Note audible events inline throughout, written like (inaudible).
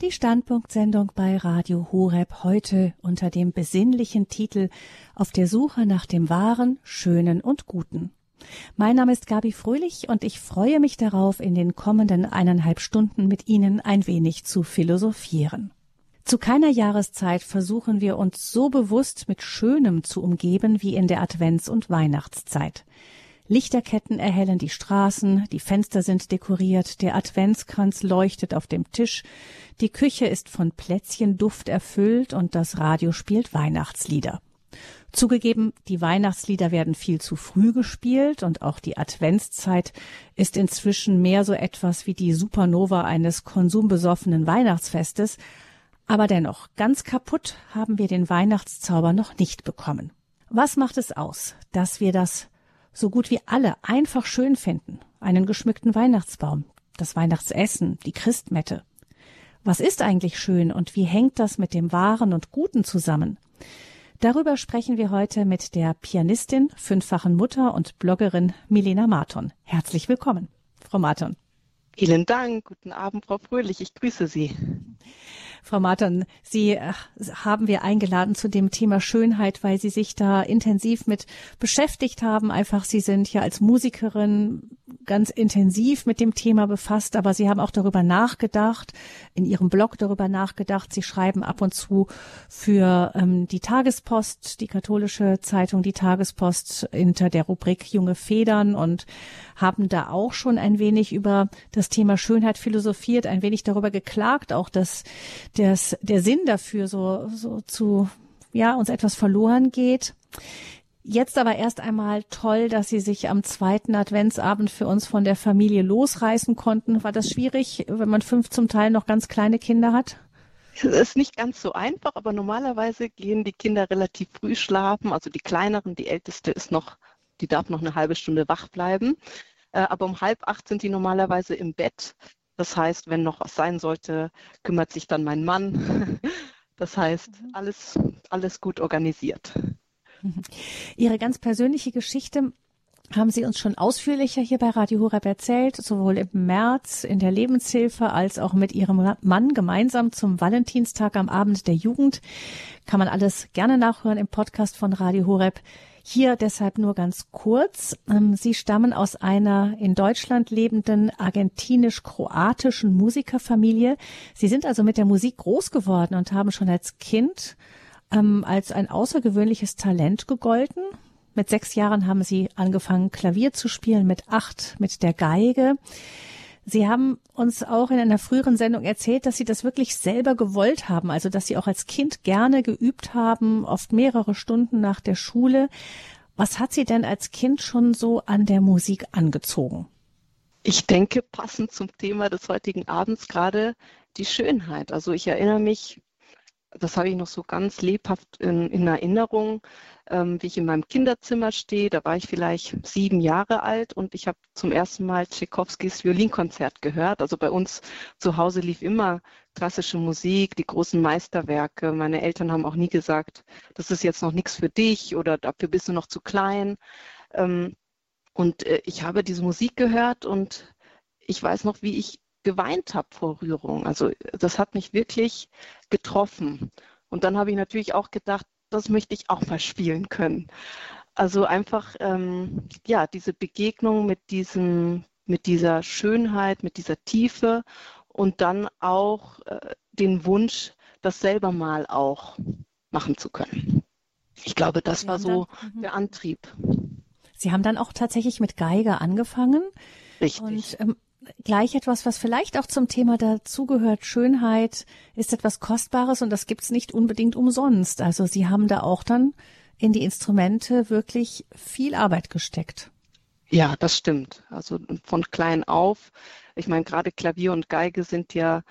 Die Standpunktsendung bei Radio Horeb heute unter dem besinnlichen Titel Auf der Suche nach dem Wahren, Schönen und Guten. Mein Name ist Gabi Fröhlich und ich freue mich darauf, in den kommenden eineinhalb Stunden mit Ihnen ein wenig zu philosophieren. Zu keiner Jahreszeit versuchen wir uns so bewusst mit Schönem zu umgeben wie in der Advents- und Weihnachtszeit. Lichterketten erhellen die Straßen, die Fenster sind dekoriert, der Adventskranz leuchtet auf dem Tisch, die Küche ist von Plätzchenduft erfüllt und das Radio spielt Weihnachtslieder. Zugegeben, die Weihnachtslieder werden viel zu früh gespielt und auch die Adventszeit ist inzwischen mehr so etwas wie die Supernova eines konsumbesoffenen Weihnachtsfestes, aber dennoch, ganz kaputt haben wir den Weihnachtszauber noch nicht bekommen. Was macht es aus, dass wir das so gut wie alle einfach schön finden. Einen geschmückten Weihnachtsbaum, das Weihnachtsessen, die Christmette. Was ist eigentlich schön und wie hängt das mit dem Wahren und Guten zusammen? Darüber sprechen wir heute mit der Pianistin, fünffachen Mutter und Bloggerin Milena Marton. Herzlich willkommen, Frau Marton. Vielen Dank. Guten Abend, Frau Fröhlich. Ich grüße Sie. Frau Martin, Sie äh, haben wir eingeladen zu dem Thema Schönheit, weil Sie sich da intensiv mit beschäftigt haben. Einfach, Sie sind ja als Musikerin ganz intensiv mit dem Thema befasst, aber Sie haben auch darüber nachgedacht, in Ihrem Blog darüber nachgedacht. Sie schreiben ab und zu für ähm, die Tagespost, die katholische Zeitung, die Tagespost hinter der Rubrik Junge Federn und haben da auch schon ein wenig über das Thema Schönheit philosophiert, ein wenig darüber geklagt, auch dass das, der Sinn dafür so, so zu, ja, uns etwas verloren geht. Jetzt aber erst einmal toll, dass Sie sich am zweiten Adventsabend für uns von der Familie losreißen konnten. War das schwierig, wenn man fünf zum Teil noch ganz kleine Kinder hat? Es ist nicht ganz so einfach, aber normalerweise gehen die Kinder relativ früh schlafen. Also die kleineren, die älteste ist noch, die darf noch eine halbe Stunde wach bleiben. Äh, aber um halb acht sind die normalerweise im Bett. Das heißt, wenn noch was sein sollte, kümmert sich dann mein Mann. (laughs) Das heißt, mhm. alles, alles gut organisiert. (laughs) Ihre ganz persönliche Geschichte haben Sie uns schon ausführlicher hier bei Radio Horeb erzählt, sowohl im März in der Lebenshilfe als auch mit Ihrem Mann gemeinsam zum Valentinstag am Abend der Jugend. Kann man alles gerne nachhören im Podcast von Radio Horeb. Hier deshalb nur ganz kurz. Ähm, Sie stammen aus einer in Deutschland lebenden argentinisch-kroatischen Musikerfamilie. Sie sind also mit der Musik groß geworden und haben schon als Kind ähm, als ein außergewöhnliches Talent gegolten. Mit sechs Jahren haben Sie angefangen, Klavier zu spielen, mit acht mit der Geige. Sie haben uns auch in einer früheren Sendung erzählt, dass Sie das wirklich selber gewollt haben, also dass Sie auch als Kind gerne geübt haben, oft mehrere Stunden nach der Schule. Was hat Sie denn als Kind schon so an der Musik angezogen? Ich denke, passend zum Thema des heutigen Abends gerade die Schönheit. Also ich erinnere mich, das habe ich noch so ganz lebhaft in, in Erinnerung, ähm, wie ich in meinem Kinderzimmer stehe. Da war ich vielleicht sieben Jahre alt und ich habe zum ersten Mal Tchaikovskis Violinkonzert gehört. Also bei uns zu Hause lief immer klassische Musik, die großen Meisterwerke. Meine Eltern haben auch nie gesagt, das ist jetzt noch nichts für dich oder dafür bist du noch zu klein. Ähm, und äh, ich habe diese Musik gehört und ich weiß noch, wie ich geweint habe vor Rührung. Also das hat mich wirklich getroffen. Und dann habe ich natürlich auch gedacht, das möchte ich auch mal spielen können. Also einfach, ähm, ja, diese Begegnung mit diesem, mit dieser Schönheit, mit dieser Tiefe und dann auch äh, den Wunsch, das selber mal auch machen zu können. Ich glaube, das Sie war so dann, mhm. der Antrieb. Sie haben dann auch tatsächlich mit Geige angefangen. Richtig. Und ähm, gleich etwas, was vielleicht auch zum Thema dazugehört. Schönheit ist etwas Kostbares und das gibt's nicht unbedingt umsonst. Also Sie haben da auch dann in die Instrumente wirklich viel Arbeit gesteckt. Ja, das stimmt. Also von klein auf. Ich meine, gerade Klavier und Geige sind ja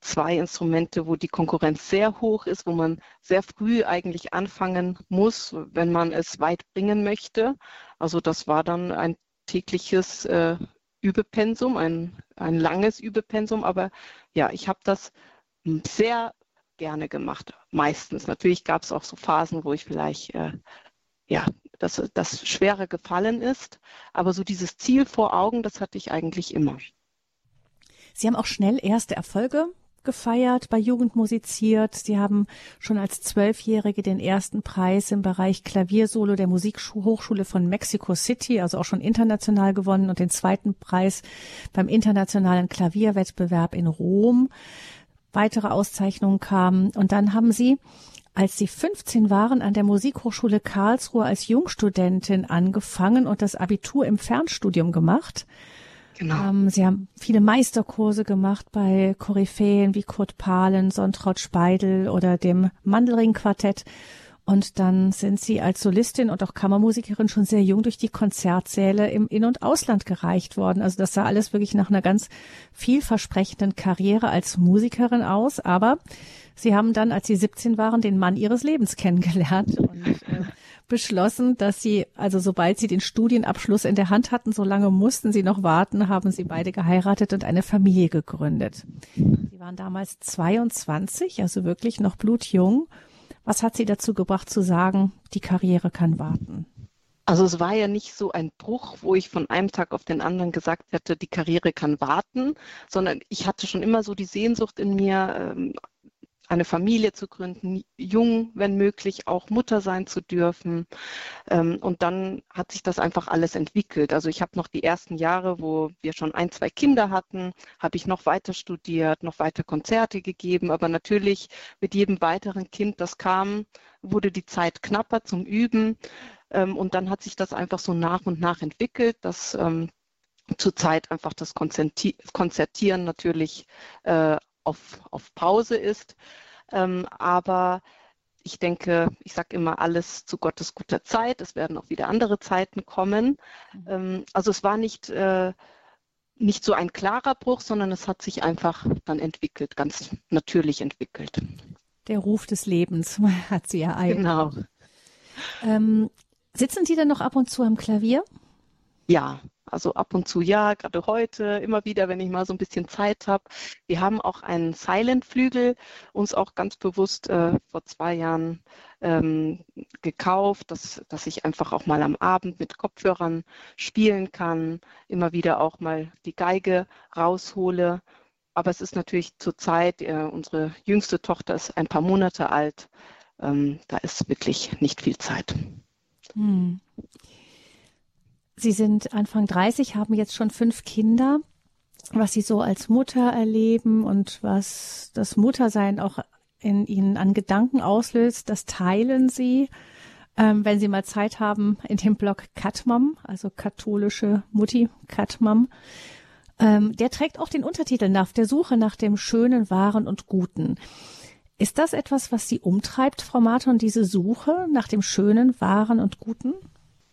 zwei Instrumente, wo die Konkurrenz sehr hoch ist, wo man sehr früh eigentlich anfangen muss, wenn man es weit bringen möchte. Also das war dann ein tägliches äh, Übepensum, ein, ein langes Übepensum, aber ja, ich habe das sehr gerne gemacht, meistens. Natürlich gab es auch so Phasen, wo ich vielleicht, äh, ja, dass das schwerer gefallen ist, aber so dieses Ziel vor Augen, das hatte ich eigentlich immer. Sie haben auch schnell erste Erfolge gefeiert, bei Jugend musiziert. Sie haben schon als Zwölfjährige den ersten Preis im Bereich Klaviersolo der Musikhochschule von Mexico City, also auch schon international gewonnen und den zweiten Preis beim internationalen Klavierwettbewerb in Rom. Weitere Auszeichnungen kamen und dann haben Sie als Sie 15 waren, an der Musikhochschule Karlsruhe als Jungstudentin angefangen und das Abitur im Fernstudium gemacht. Genau. Ähm, Sie haben viele Meisterkurse gemacht bei Koryphäen wie Kurt Pahlen, Sontraut Speidel oder dem Mandelring-Quartett. Und dann sind Sie als Solistin und auch Kammermusikerin schon sehr jung durch die Konzertsäle im In- und Ausland gereicht worden. Also das sah alles wirklich nach einer ganz vielversprechenden Karriere als Musikerin aus. Aber Sie haben dann, als Sie 17 waren, den Mann Ihres Lebens kennengelernt und äh, beschlossen, dass sie, also sobald sie den Studienabschluss in der Hand hatten, so lange mussten sie noch warten, haben sie beide geheiratet und eine Familie gegründet. Sie waren damals 22, also wirklich noch blutjung. Was hat sie dazu gebracht zu sagen, die Karriere kann warten? Also es war ja nicht so ein Bruch, wo ich von einem Tag auf den anderen gesagt hätte, die Karriere kann warten, sondern ich hatte schon immer so die Sehnsucht in mir, ähm, eine Familie zu gründen, jung, wenn möglich, auch Mutter sein zu dürfen. Ähm, und dann hat sich das einfach alles entwickelt. Also ich habe noch die ersten Jahre, wo wir schon ein, zwei Kinder hatten, habe ich noch weiter studiert, noch weiter Konzerte gegeben. Aber natürlich mit jedem weiteren Kind, das kam, wurde die Zeit knapper zum Üben. Ähm, und dann hat sich das einfach so nach und nach entwickelt, dass ähm, zurzeit einfach das Konzertieren natürlich äh, auf, auf Pause ist. Ähm, aber ich denke, ich sage immer alles zu Gottes guter Zeit. Es werden auch wieder andere Zeiten kommen. Mhm. Ähm, also es war nicht, äh, nicht so ein klarer Bruch, sondern es hat sich einfach dann entwickelt, ganz natürlich entwickelt. Der Ruf des Lebens (laughs) hat sie ereilt. Genau. Ähm, sitzen Sie denn noch ab und zu am Klavier? Ja, also ab und zu ja, gerade heute, immer wieder, wenn ich mal so ein bisschen Zeit habe. Wir haben auch einen Silent-Flügel, uns auch ganz bewusst äh, vor zwei Jahren ähm, gekauft, dass, dass ich einfach auch mal am Abend mit Kopfhörern spielen kann, immer wieder auch mal die Geige raushole. Aber es ist natürlich zurzeit, äh, unsere jüngste Tochter ist ein paar Monate alt, ähm, da ist wirklich nicht viel Zeit. Hm. Sie sind Anfang 30, haben jetzt schon fünf Kinder. Was Sie so als Mutter erleben und was das Muttersein auch in Ihnen an Gedanken auslöst, das teilen Sie. Ähm, wenn Sie mal Zeit haben, in dem Blog Katmam, also katholische Mutti Katmam. Ähm, der trägt auch den Untertitel nach der Suche nach dem Schönen, Wahren und Guten. Ist das etwas, was Sie umtreibt, Frau Martin, diese Suche nach dem Schönen, Wahren und Guten?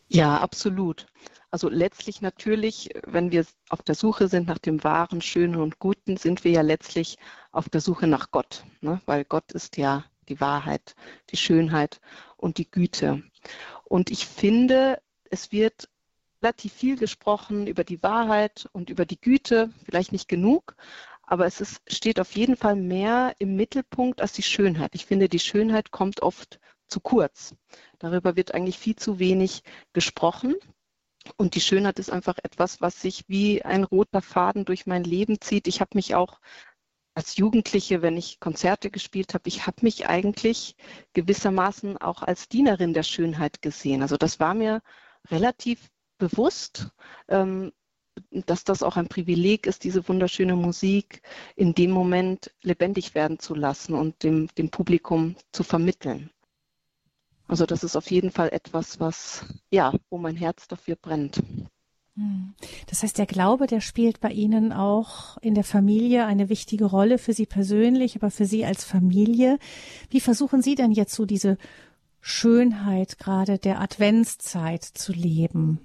Ja, absolut. Also letztlich natürlich, wenn wir auf der Suche sind nach dem Wahren, Schönen und Guten, sind wir ja letztlich auf der Suche nach Gott, ne? weil Gott ist ja die Wahrheit, die Schönheit und die Güte. Und ich finde, es wird relativ viel gesprochen über die Wahrheit und über die Güte, vielleicht nicht genug, aber es ist, steht auf jeden Fall mehr im Mittelpunkt als die Schönheit. Ich finde, die Schönheit kommt oft zu kurz. Darüber wird eigentlich viel zu wenig gesprochen. Und die Schönheit ist einfach etwas, was sich wie ein roter Faden durch mein Leben zieht. Ich habe mich auch als Jugendliche, wenn ich Konzerte gespielt habe, ich habe mich eigentlich gewissermaßen auch als Dienerin der Schönheit gesehen. Also das war mir relativ bewusst, ähm, dass das auch ein Privileg ist, diese wunderschöne Musik in dem Moment lebendig werden zu lassen und dem, dem Publikum zu vermitteln. Also das ist auf jeden Fall etwas, was, ja, wo mein Herz dafür brennt. Hm. Das heißt, der Glaube, der spielt bei Ihnen auch in der Familie eine wichtige Rolle für Sie persönlich, aber für Sie als Familie. Wie versuchen Sie denn jetzt so diese Schönheit gerade der Adventszeit zu leben?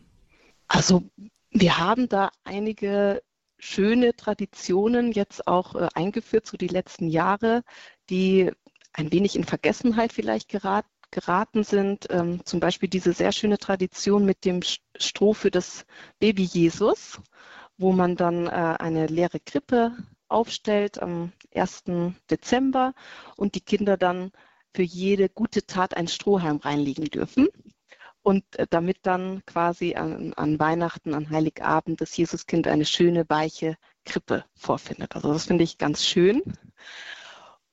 Also wir haben da einige schöne Traditionen jetzt auch äh, eingeführt, so die letzten Jahre, die ein wenig in Vergessenheit vielleicht geraten geraten sind. Ähm, zum Beispiel diese sehr schöne Tradition mit dem Stroh für das Baby Jesus, wo man dann äh, eine leere Krippe aufstellt am 1. Dezember und die Kinder dann für jede gute Tat ein Strohhalm reinlegen dürfen. und äh, damit dann quasi an, an Weihnachten, an Heiligabend das Jesuskind eine schöne, weiche Krippe vorfindet. Also das finde ich ganz schön.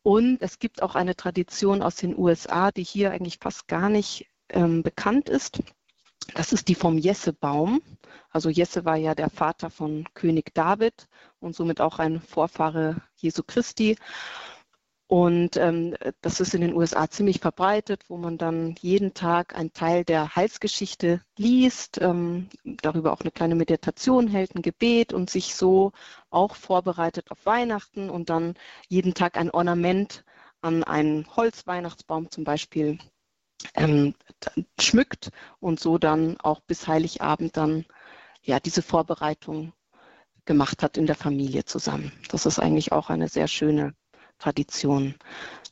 Und es gibt auch eine Tradition aus den USA, die hier eigentlich fast gar nicht ähm, bekannt ist. Das ist die vom Jessebaum. Also Jesse war ja der Vater von König David und somit auch ein Vorfahre Jesu Christi. Und ähm, das ist in den USA ziemlich verbreitet, wo man dann jeden Tag einen Teil der Heilsgeschichte liest, ähm, darüber auch eine kleine Meditation hält, ein Gebet und sich so auch vorbereitet auf Weihnachten und dann jeden Tag ein Ornament an einen Holzweihnachtsbaum zum Beispiel ähm, schmückt und so dann auch bis Heiligabend dann ja diese Vorbereitung gemacht hat in der Familie zusammen. Das ist eigentlich auch eine sehr schöne Tradition.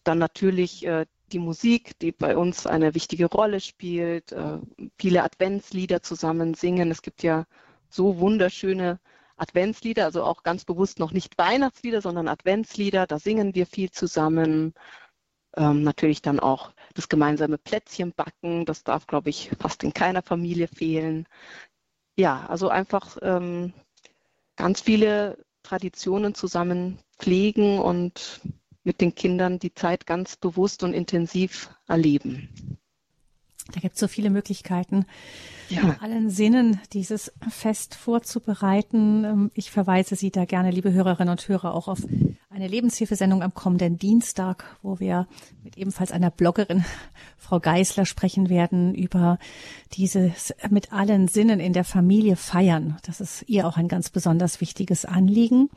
Dann natürlich äh, die Musik, die bei uns eine wichtige Rolle spielt, äh, viele Adventslieder zusammen singen. Es gibt ja so wunderschöne Adventslieder, also auch ganz bewusst noch nicht Weihnachtslieder, sondern Adventslieder. Da singen wir viel zusammen. Ähm, natürlich dann auch das gemeinsame Plätzchen backen. Das darf, glaube ich, fast in keiner Familie fehlen. Ja, also einfach ähm, ganz viele Traditionen zusammen pflegen und mit den Kindern die Zeit ganz bewusst und intensiv erleben. Da gibt es so viele Möglichkeiten, ja. in allen Sinnen dieses Fest vorzubereiten. Ähm, ich verweise Sie da gerne, liebe Hörerinnen und Hörer, auch auf eine Lebenshilfesendung am kommenden Dienstag, wo wir mit ebenfalls einer Bloggerin, (laughs) Frau Geisler, sprechen werden über dieses mit allen Sinnen in der Familie feiern. Das ist ihr auch ein ganz besonders wichtiges Anliegen.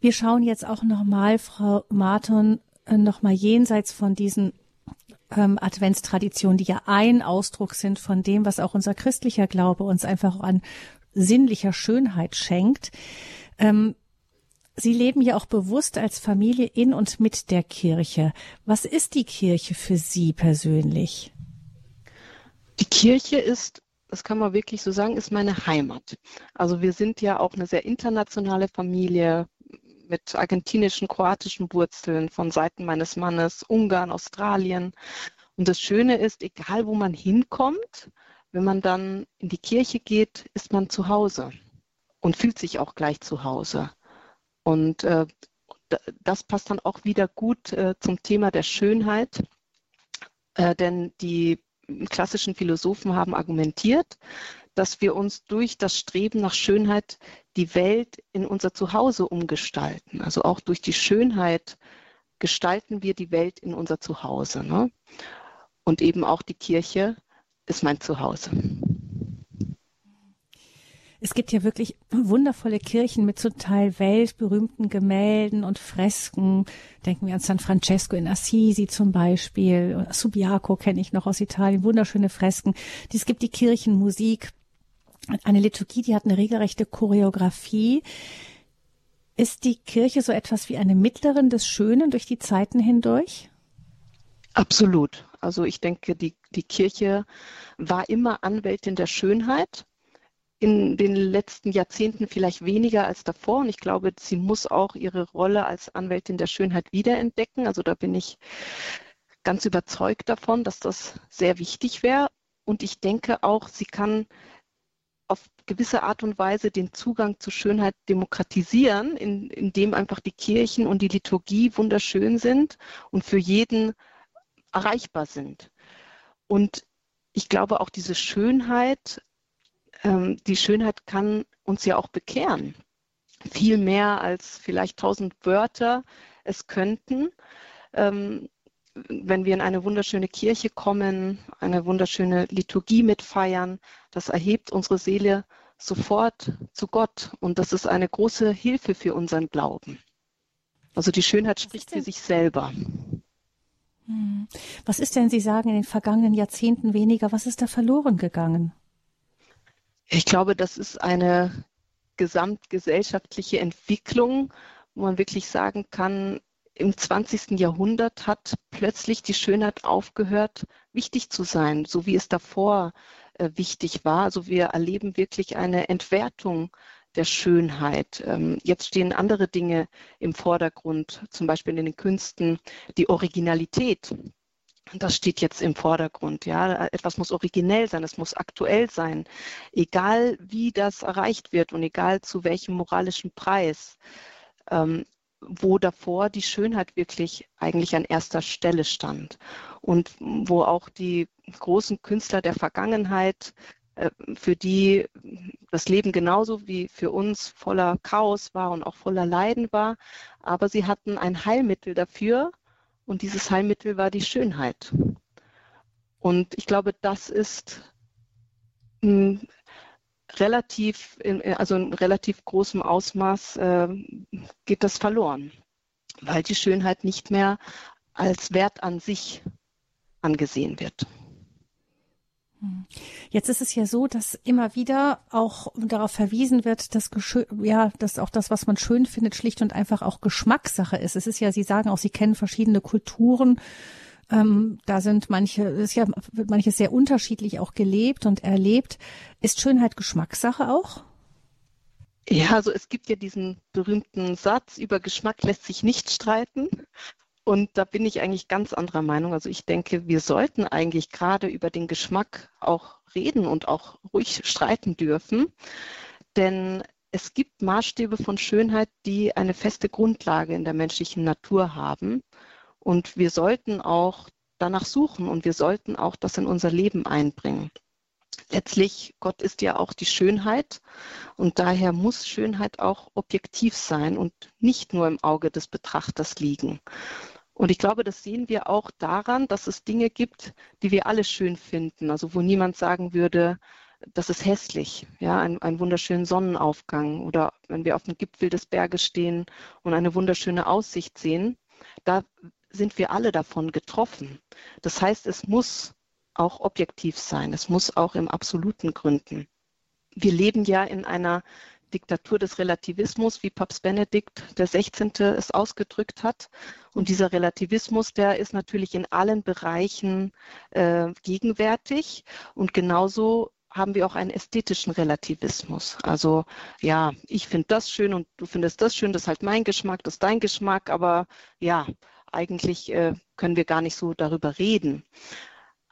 Wir schauen jetzt auch nochmal, Frau Martin, äh, nochmal jenseits von diesen ähm, Adventstraditionen, die ja ein Ausdruck sind von dem, was auch unser christlicher Glaube uns einfach an sinnlicher Schönheit schenkt. Ähm, Sie leben ja auch bewusst als Familie in und mit der Kirche. Was ist die Kirche für Sie persönlich? Die Kirche ist, das kann man wirklich so sagen, ist meine Heimat. Also wir sind ja auch eine sehr internationale Familie mit argentinischen, kroatischen Wurzeln von Seiten meines Mannes, Ungarn, Australien. Und das Schöne ist, egal wo man hinkommt, wenn man dann in die Kirche geht, ist man zu Hause und fühlt sich auch gleich zu Hause. Und äh, das passt dann auch wieder gut äh, zum Thema der Schönheit, äh, denn die klassischen Philosophen haben argumentiert, dass wir uns durch das Streben nach Schönheit die Welt in unser Zuhause umgestalten. Also auch durch die Schönheit gestalten wir die Welt in unser Zuhause. Ne? Und eben auch die Kirche ist mein Zuhause. Es gibt ja wirklich wundervolle Kirchen mit zum Teil weltberühmten Gemälden und Fresken. Denken wir an San Francesco in Assisi zum Beispiel. Subiaco kenne ich noch aus Italien. Wunderschöne Fresken. Es gibt die Kirchenmusik eine Liturgie, die hat eine regelrechte Choreografie. Ist die Kirche so etwas wie eine Mittlerin des Schönen durch die Zeiten hindurch? Absolut. Also ich denke, die, die Kirche war immer Anwältin der Schönheit. In den letzten Jahrzehnten vielleicht weniger als davor. Und ich glaube, sie muss auch ihre Rolle als Anwältin der Schönheit wiederentdecken. Also da bin ich ganz überzeugt davon, dass das sehr wichtig wäre. Und ich denke auch, sie kann auf gewisse Art und Weise den Zugang zu Schönheit demokratisieren, in, indem einfach die Kirchen und die Liturgie wunderschön sind und für jeden erreichbar sind. Und ich glaube auch diese Schönheit, ähm, die Schönheit kann uns ja auch bekehren. Viel mehr als vielleicht tausend Wörter es könnten. Ähm, wenn wir in eine wunderschöne Kirche kommen, eine wunderschöne Liturgie mitfeiern, das erhebt unsere Seele sofort zu Gott. Und das ist eine große Hilfe für unseren Glauben. Also die Schönheit spricht für sich selber. Hm. Was ist denn, Sie sagen, in den vergangenen Jahrzehnten weniger, was ist da verloren gegangen? Ich glaube, das ist eine gesamtgesellschaftliche Entwicklung, wo man wirklich sagen kann, im 20. Jahrhundert hat plötzlich die Schönheit aufgehört, wichtig zu sein, so wie es davor äh, wichtig war. Also wir erleben wirklich eine Entwertung der Schönheit. Ähm, jetzt stehen andere Dinge im Vordergrund, zum Beispiel in den Künsten, die Originalität. das steht jetzt im Vordergrund. Ja, etwas muss originell sein, es muss aktuell sein, egal wie das erreicht wird und egal zu welchem moralischen Preis. Ähm, wo davor die Schönheit wirklich eigentlich an erster Stelle stand und wo auch die großen Künstler der Vergangenheit, äh, für die das Leben genauso wie für uns voller Chaos war und auch voller Leiden war, aber sie hatten ein Heilmittel dafür, und dieses Heilmittel war die Schönheit. Und ich glaube, das ist relativ, also in relativ großem Ausmaß äh, geht das verloren, weil die Schönheit nicht mehr als Wert an sich angesehen wird. Jetzt ist es ja so, dass immer wieder auch darauf verwiesen wird, dass, ja, dass auch das, was man schön findet, schlicht und einfach auch Geschmackssache ist. Es ist ja, Sie sagen auch, Sie kennen verschiedene Kulturen. Ähm, da sind manche, ist ja, wird manches sehr unterschiedlich auch gelebt und erlebt. Ist Schönheit Geschmackssache auch? Ja, also es gibt ja diesen berühmten Satz, über Geschmack lässt sich nicht streiten. Und da bin ich eigentlich ganz anderer Meinung. Also ich denke, wir sollten eigentlich gerade über den Geschmack auch reden und auch ruhig streiten dürfen. Denn es gibt Maßstäbe von Schönheit, die eine feste Grundlage in der menschlichen Natur haben. Und wir sollten auch danach suchen und wir sollten auch das in unser Leben einbringen. Letztlich, Gott ist ja auch die Schönheit und daher muss Schönheit auch objektiv sein und nicht nur im Auge des Betrachters liegen. Und ich glaube, das sehen wir auch daran, dass es Dinge gibt, die wir alle schön finden. Also wo niemand sagen würde, das ist hässlich, ja, ein, ein wunderschönen Sonnenaufgang oder wenn wir auf dem Gipfel des Berges stehen und eine wunderschöne Aussicht sehen, da sind wir alle davon getroffen. Das heißt, es muss auch objektiv sein, es muss auch im Absoluten gründen. Wir leben ja in einer Diktatur des Relativismus, wie Papst Benedikt der 16. es ausgedrückt hat. Und dieser Relativismus, der ist natürlich in allen Bereichen äh, gegenwärtig. Und genauso haben wir auch einen ästhetischen Relativismus. Also ja, ich finde das schön und du findest das schön, das ist halt mein Geschmack, das ist dein Geschmack, aber ja, eigentlich äh, können wir gar nicht so darüber reden.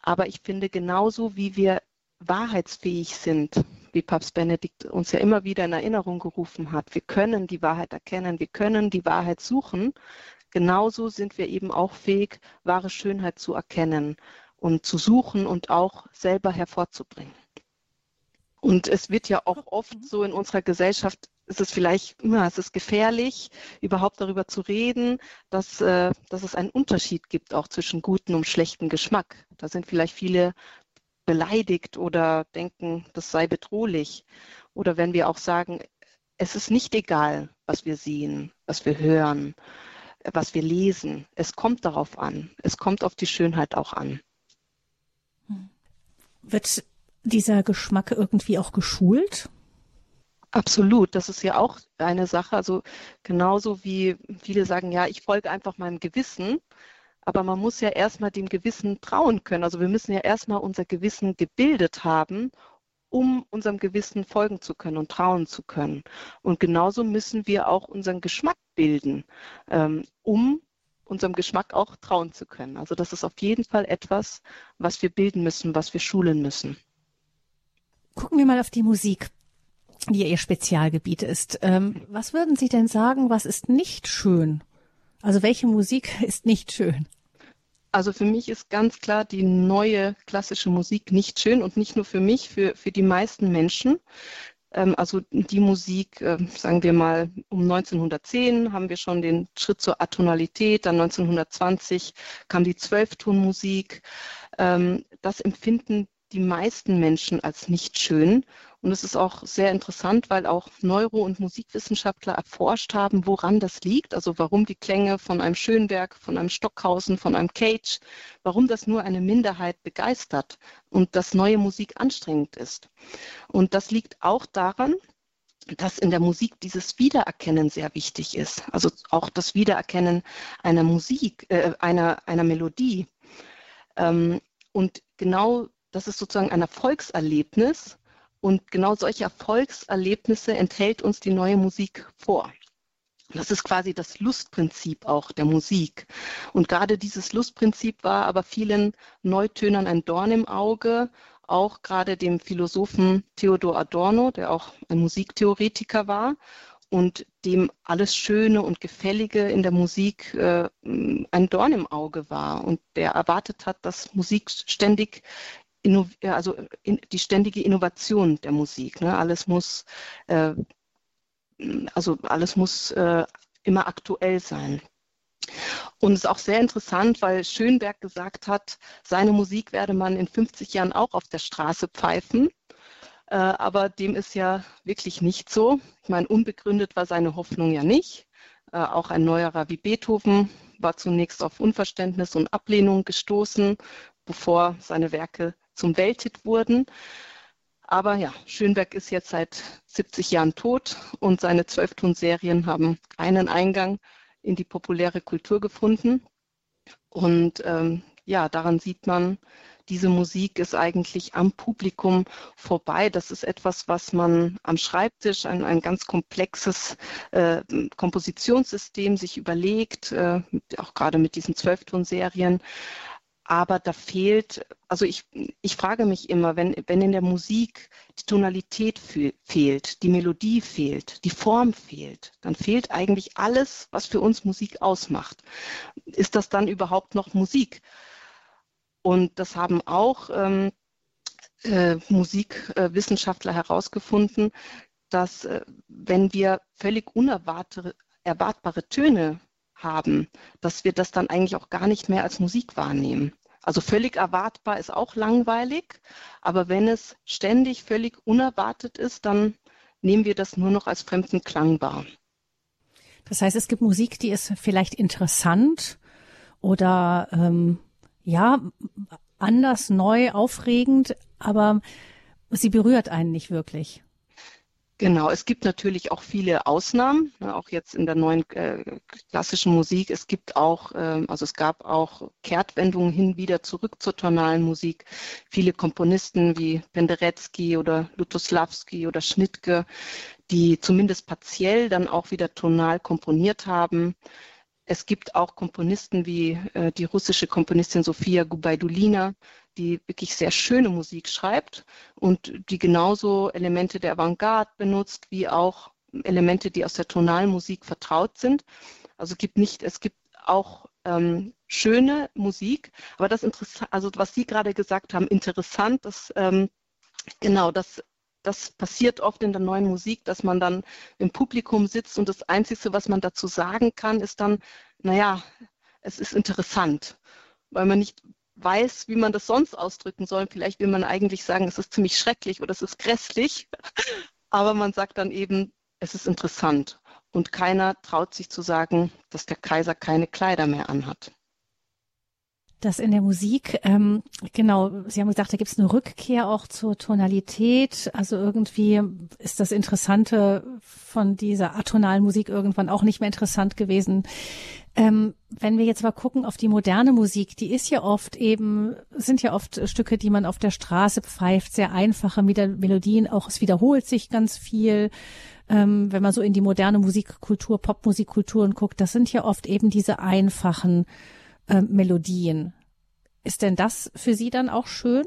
Aber ich finde genauso, wie wir wahrheitsfähig sind, wie Papst Benedikt uns ja immer wieder in Erinnerung gerufen hat. Wir können die Wahrheit erkennen, wir können die Wahrheit suchen. Genauso sind wir eben auch fähig, wahre Schönheit zu erkennen und zu suchen und auch selber hervorzubringen. Und es wird ja auch oft so in unserer Gesellschaft, ist es vielleicht, ja, es ist gefährlich, überhaupt darüber zu reden, dass, äh, dass es einen Unterschied gibt auch zwischen gutem und schlechtem Geschmack. Da sind vielleicht viele beleidigt oder denken, das sei bedrohlich. Oder wenn wir auch sagen, es ist nicht egal, was wir sehen, was wir hören, was wir lesen. Es kommt darauf an. Es kommt auf die Schönheit auch an. Wird dieser Geschmack irgendwie auch geschult? Absolut, das ist ja auch eine Sache. Also genauso wie viele sagen, ja, ich folge einfach meinem Gewissen. Aber man muss ja erstmal dem Gewissen trauen können. Also wir müssen ja erstmal unser Gewissen gebildet haben, um unserem Gewissen folgen zu können und trauen zu können. Und genauso müssen wir auch unseren Geschmack bilden, ähm, um unserem Geschmack auch trauen zu können. Also das ist auf jeden Fall etwas, was wir bilden müssen, was wir schulen müssen. Gucken wir mal auf die Musik, die Ihr Spezialgebiet ist. Ähm, was würden Sie denn sagen, was ist nicht schön? Also welche Musik (laughs) ist nicht schön? Also für mich ist ganz klar die neue klassische Musik nicht schön und nicht nur für mich, für, für die meisten Menschen. Ähm, also die Musik, äh, sagen wir mal, um 1910 haben wir schon den Schritt zur Atonalität, dann 1920 kam die Zwölftonmusik. Ähm, das empfinden die meisten Menschen als nicht schön. Und es ist auch sehr interessant, weil auch Neuro- und Musikwissenschaftler erforscht haben, woran das liegt, also warum die Klänge von einem Schönberg, von einem Stockhausen, von einem Cage, warum das nur eine Minderheit begeistert und dass neue Musik anstrengend ist. Und das liegt auch daran, dass in der Musik dieses Wiedererkennen sehr wichtig ist. Also auch das Wiedererkennen einer Musik, äh, einer, einer Melodie. Ähm, und genau das ist sozusagen ein Erfolgserlebnis und genau solche Erfolgserlebnisse enthält uns die neue Musik vor. Das ist quasi das Lustprinzip auch der Musik. Und gerade dieses Lustprinzip war aber vielen Neutönern ein Dorn im Auge, auch gerade dem Philosophen Theodor Adorno, der auch ein Musiktheoretiker war und dem alles Schöne und Gefällige in der Musik äh, ein Dorn im Auge war und der erwartet hat, dass Musik ständig also in, die ständige Innovation der Musik. Ne? Alles muss äh, also alles muss äh, immer aktuell sein. Und es ist auch sehr interessant, weil Schönberg gesagt hat, seine Musik werde man in 50 Jahren auch auf der Straße pfeifen. Äh, aber dem ist ja wirklich nicht so. Ich meine, unbegründet war seine Hoffnung ja nicht. Äh, auch ein neuerer wie Beethoven war zunächst auf Unverständnis und Ablehnung gestoßen, bevor seine Werke zum Welthit wurden. Aber ja, Schönberg ist jetzt seit 70 Jahren tot und seine Zwölftonserien haben keinen Eingang in die populäre Kultur gefunden. Und ähm, ja, daran sieht man, diese Musik ist eigentlich am Publikum vorbei. Das ist etwas, was man am Schreibtisch, ein, ein ganz komplexes äh, Kompositionssystem sich überlegt, äh, auch gerade mit diesen Zwölftonserien aber da fehlt, also ich, ich frage mich immer, wenn, wenn in der Musik die Tonalität fehlt, die Melodie fehlt, die Form fehlt, dann fehlt eigentlich alles, was für uns Musik ausmacht. Ist das dann überhaupt noch Musik? Und das haben auch ähm, äh, Musikwissenschaftler herausgefunden, dass äh, wenn wir völlig unerwartbare Töne haben, dass wir das dann eigentlich auch gar nicht mehr als Musik wahrnehmen. Also völlig erwartbar ist auch langweilig, aber wenn es ständig völlig unerwartet ist, dann nehmen wir das nur noch als fremden Klang wahr. Das heißt, es gibt Musik, die ist vielleicht interessant oder ähm, ja anders, neu, aufregend, aber sie berührt einen nicht wirklich. Genau, es gibt natürlich auch viele Ausnahmen, ne, auch jetzt in der neuen äh, klassischen Musik. Es gibt auch, äh, also es gab auch Kehrtwendungen hin wieder zurück zur tonalen Musik. Viele Komponisten wie Penderecki oder Lutosławski oder Schnittke, die zumindest partiell dann auch wieder tonal komponiert haben. Es gibt auch Komponisten wie äh, die russische Komponistin Sofia Gubaidulina, die wirklich sehr schöne Musik schreibt und die genauso Elemente der Avantgarde benutzt, wie auch Elemente, die aus der tonalen Musik vertraut sind. Also gibt nicht, es gibt auch ähm, schöne Musik, aber das interessant, also was Sie gerade gesagt haben, interessant, dass ähm, genau das das passiert oft in der neuen Musik, dass man dann im Publikum sitzt und das Einzige, was man dazu sagen kann, ist dann, naja, es ist interessant, weil man nicht weiß, wie man das sonst ausdrücken soll. Vielleicht will man eigentlich sagen, es ist ziemlich schrecklich oder es ist grässlich, (laughs) aber man sagt dann eben, es ist interessant. Und keiner traut sich zu sagen, dass der Kaiser keine Kleider mehr anhat dass in der Musik, ähm, genau, Sie haben gesagt, da gibt es eine Rückkehr auch zur Tonalität. Also irgendwie ist das Interessante von dieser atonalen Musik irgendwann auch nicht mehr interessant gewesen. Ähm, wenn wir jetzt mal gucken auf die moderne Musik, die ist ja oft eben, sind ja oft Stücke, die man auf der Straße pfeift, sehr einfache Melodien, auch es wiederholt sich ganz viel. Ähm, wenn man so in die moderne Musikkultur, Popmusikkulturen guckt, das sind ja oft eben diese einfachen äh, Melodien. Ist denn das für Sie dann auch schön?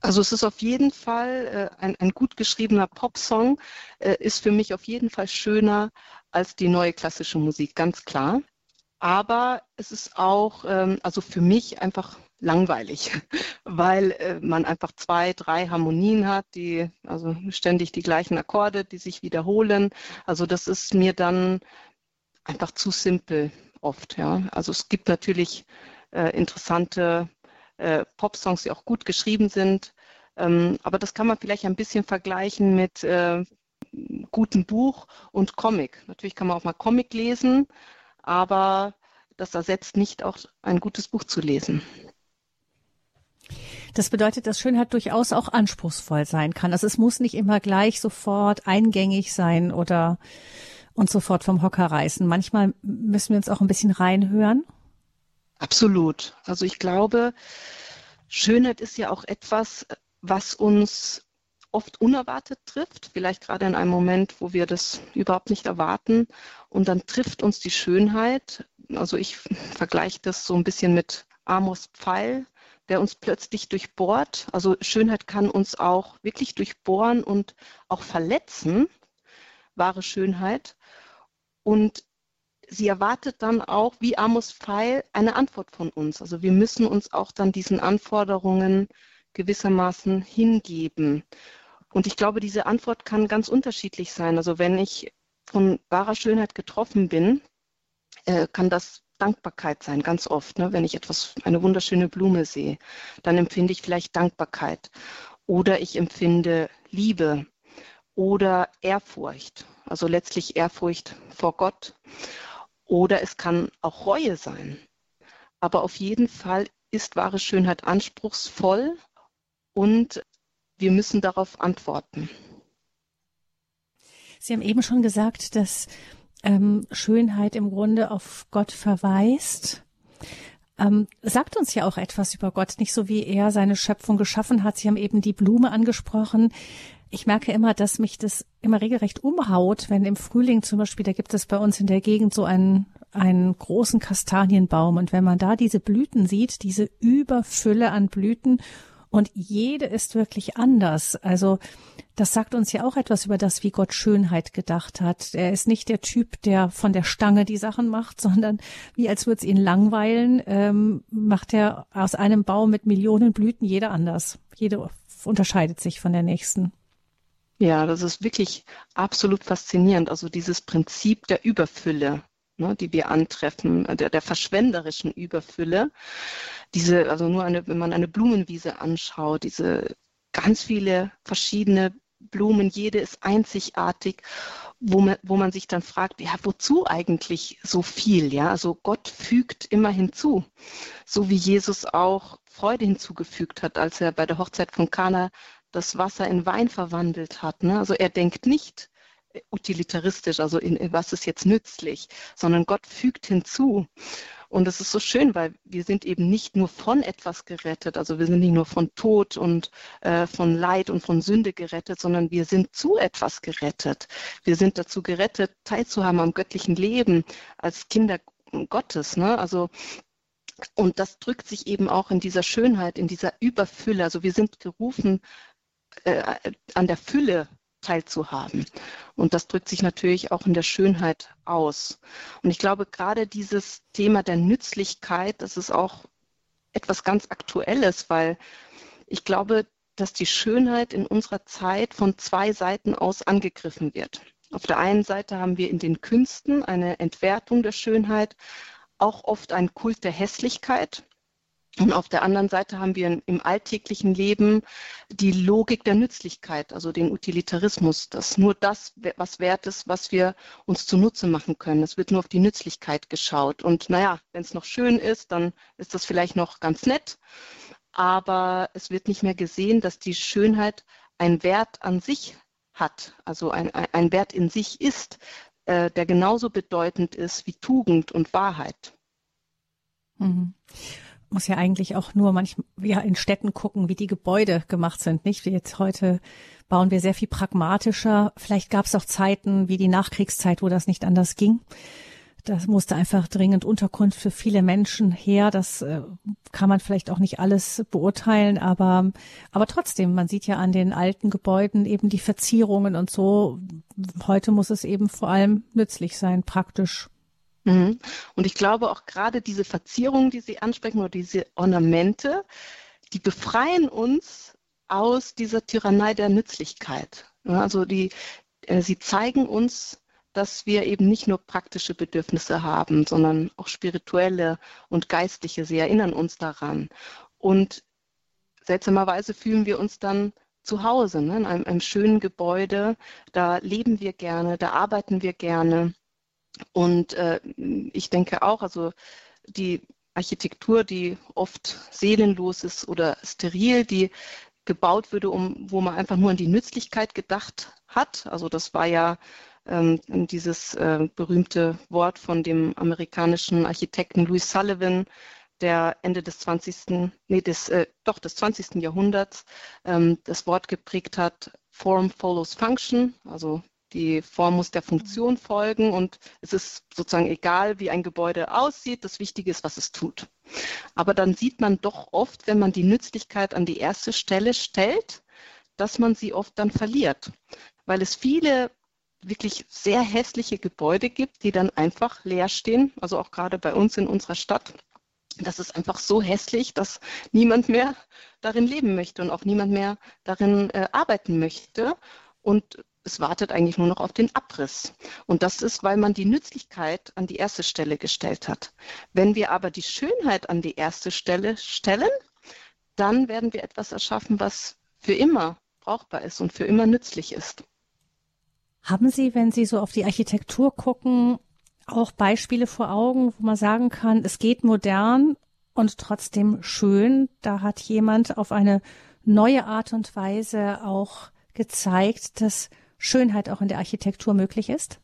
Also es ist auf jeden Fall äh, ein, ein, gut geschriebener Popsong, äh, ist für mich auf jeden Fall schöner als die neue klassische Musik, ganz klar. Aber es ist auch, ähm, also für mich einfach langweilig, (laughs) weil äh, man einfach zwei, drei Harmonien hat, die, also ständig die gleichen Akkorde, die sich wiederholen. Also das ist mir dann einfach zu simpel oft. Ja. Also es gibt natürlich äh, interessante äh, Pop-Songs, die auch gut geschrieben sind. Ähm, aber das kann man vielleicht ein bisschen vergleichen mit gutem Buch und Comic. Natürlich kann man auch mal Comic lesen, aber das ersetzt nicht auch ein gutes Buch zu lesen. Das bedeutet, dass Schönheit durchaus auch anspruchsvoll sein kann. Also es muss nicht immer gleich sofort eingängig sein oder und sofort vom Hocker reißen. Manchmal müssen wir uns auch ein bisschen reinhören. Absolut. Also ich glaube, Schönheit ist ja auch etwas, was uns oft unerwartet trifft, vielleicht gerade in einem Moment, wo wir das überhaupt nicht erwarten. Und dann trifft uns die Schönheit. Also ich vergleiche das so ein bisschen mit Amos Pfeil, der uns plötzlich durchbohrt. Also Schönheit kann uns auch wirklich durchbohren und auch verletzen, wahre Schönheit. Und sie erwartet dann auch, wie Amos Pfeil, eine Antwort von uns. Also wir müssen uns auch dann diesen Anforderungen gewissermaßen hingeben. Und ich glaube, diese Antwort kann ganz unterschiedlich sein. Also wenn ich von wahrer Schönheit getroffen bin, äh, kann das Dankbarkeit sein, ganz oft. Ne? Wenn ich etwas, eine wunderschöne Blume sehe, dann empfinde ich vielleicht Dankbarkeit. Oder ich empfinde Liebe oder Ehrfurcht, also letztlich Ehrfurcht vor Gott. Oder es kann auch Reue sein. Aber auf jeden Fall ist wahre Schönheit anspruchsvoll und wir müssen darauf antworten. Sie haben eben schon gesagt, dass ähm, Schönheit im Grunde auf Gott verweist. Ähm, sagt uns ja auch etwas über Gott, nicht so wie er seine Schöpfung geschaffen hat. Sie haben eben die Blume angesprochen. Ich merke immer, dass mich das immer regelrecht umhaut, wenn im Frühling zum Beispiel, da gibt es bei uns in der Gegend so einen, einen großen Kastanienbaum und wenn man da diese Blüten sieht, diese Überfülle an Blüten und jede ist wirklich anders. Also das sagt uns ja auch etwas über das, wie Gott Schönheit gedacht hat. Er ist nicht der Typ, der von der Stange die Sachen macht, (laughs) sondern wie als würde es ihn langweilen, ähm, macht er aus einem Baum mit Millionen Blüten jeder anders. Jede unterscheidet sich von der nächsten. Ja, das ist wirklich absolut faszinierend. Also dieses Prinzip der Überfülle, ne, die wir antreffen, der, der verschwenderischen Überfülle diese, also nur eine, wenn man eine Blumenwiese anschaut, diese ganz viele verschiedene Blumen, jede ist einzigartig, wo man, wo man sich dann fragt, ja, wozu eigentlich so viel? Ja, also Gott fügt immer hinzu, so wie Jesus auch Freude hinzugefügt hat, als er bei der Hochzeit von Kana das Wasser in Wein verwandelt hat. Ne? Also er denkt nicht utilitaristisch, also in, in was ist jetzt nützlich, sondern Gott fügt hinzu. Und es ist so schön, weil wir sind eben nicht nur von etwas gerettet, also wir sind nicht nur von Tod und äh, von Leid und von Sünde gerettet, sondern wir sind zu etwas gerettet. Wir sind dazu gerettet, teilzuhaben am göttlichen Leben als Kinder Gottes. Ne? Also und das drückt sich eben auch in dieser Schönheit, in dieser Überfülle. Also wir sind gerufen, äh, an der Fülle teilzuhaben. Und das drückt sich natürlich auch in der Schönheit aus. Und ich glaube, gerade dieses Thema der Nützlichkeit, das ist auch etwas ganz Aktuelles, weil ich glaube, dass die Schönheit in unserer Zeit von zwei Seiten aus angegriffen wird. Auf der einen Seite haben wir in den Künsten eine Entwertung der Schönheit, auch oft einen Kult der Hässlichkeit. Und auf der anderen Seite haben wir im alltäglichen Leben die Logik der Nützlichkeit, also den Utilitarismus, dass nur das, was wert ist, was wir uns zunutze machen können. Es wird nur auf die Nützlichkeit geschaut. Und naja, wenn es noch schön ist, dann ist das vielleicht noch ganz nett. Aber es wird nicht mehr gesehen, dass die Schönheit einen Wert an sich hat, also ein, ein Wert in sich ist, äh, der genauso bedeutend ist wie Tugend und Wahrheit. Mhm muss ja eigentlich auch nur manchmal ja, in Städten gucken, wie die Gebäude gemacht sind. Nicht wie jetzt heute bauen wir sehr viel pragmatischer. Vielleicht gab es auch Zeiten wie die Nachkriegszeit, wo das nicht anders ging. Das musste einfach dringend Unterkunft für viele Menschen her. Das äh, kann man vielleicht auch nicht alles beurteilen, aber, aber trotzdem, man sieht ja an den alten Gebäuden eben die Verzierungen und so. Heute muss es eben vor allem nützlich sein, praktisch. Mhm. Und ich glaube auch gerade diese Verzierungen, die Sie ansprechen, oder diese Ornamente, die befreien uns aus dieser Tyrannei der Nützlichkeit. Also die, äh, sie zeigen uns, dass wir eben nicht nur praktische Bedürfnisse haben, sondern auch spirituelle und geistliche. Sie erinnern uns daran. Und seltsamerweise fühlen wir uns dann zu Hause, ne? in einem, einem schönen Gebäude. Da leben wir gerne, da arbeiten wir gerne. Und äh, ich denke auch, also die Architektur, die oft seelenlos ist oder steril, die gebaut würde, um, wo man einfach nur an die Nützlichkeit gedacht hat. Also das war ja ähm, dieses äh, berühmte Wort von dem amerikanischen Architekten Louis Sullivan, der Ende des 20. Nee, des, äh, doch des 20. Jahrhunderts ähm, das Wort geprägt hat, Form follows Function, also die Form muss der Funktion folgen und es ist sozusagen egal, wie ein Gebäude aussieht. Das Wichtige ist, was es tut. Aber dann sieht man doch oft, wenn man die Nützlichkeit an die erste Stelle stellt, dass man sie oft dann verliert, weil es viele wirklich sehr hässliche Gebäude gibt, die dann einfach leer stehen, also auch gerade bei uns in unserer Stadt. Das ist einfach so hässlich, dass niemand mehr darin leben möchte und auch niemand mehr darin äh, arbeiten möchte. Und es wartet eigentlich nur noch auf den Abriss. Und das ist, weil man die Nützlichkeit an die erste Stelle gestellt hat. Wenn wir aber die Schönheit an die erste Stelle stellen, dann werden wir etwas erschaffen, was für immer brauchbar ist und für immer nützlich ist. Haben Sie, wenn Sie so auf die Architektur gucken, auch Beispiele vor Augen, wo man sagen kann, es geht modern und trotzdem schön? Da hat jemand auf eine neue Art und Weise auch gezeigt, dass Schönheit auch in der Architektur möglich ist?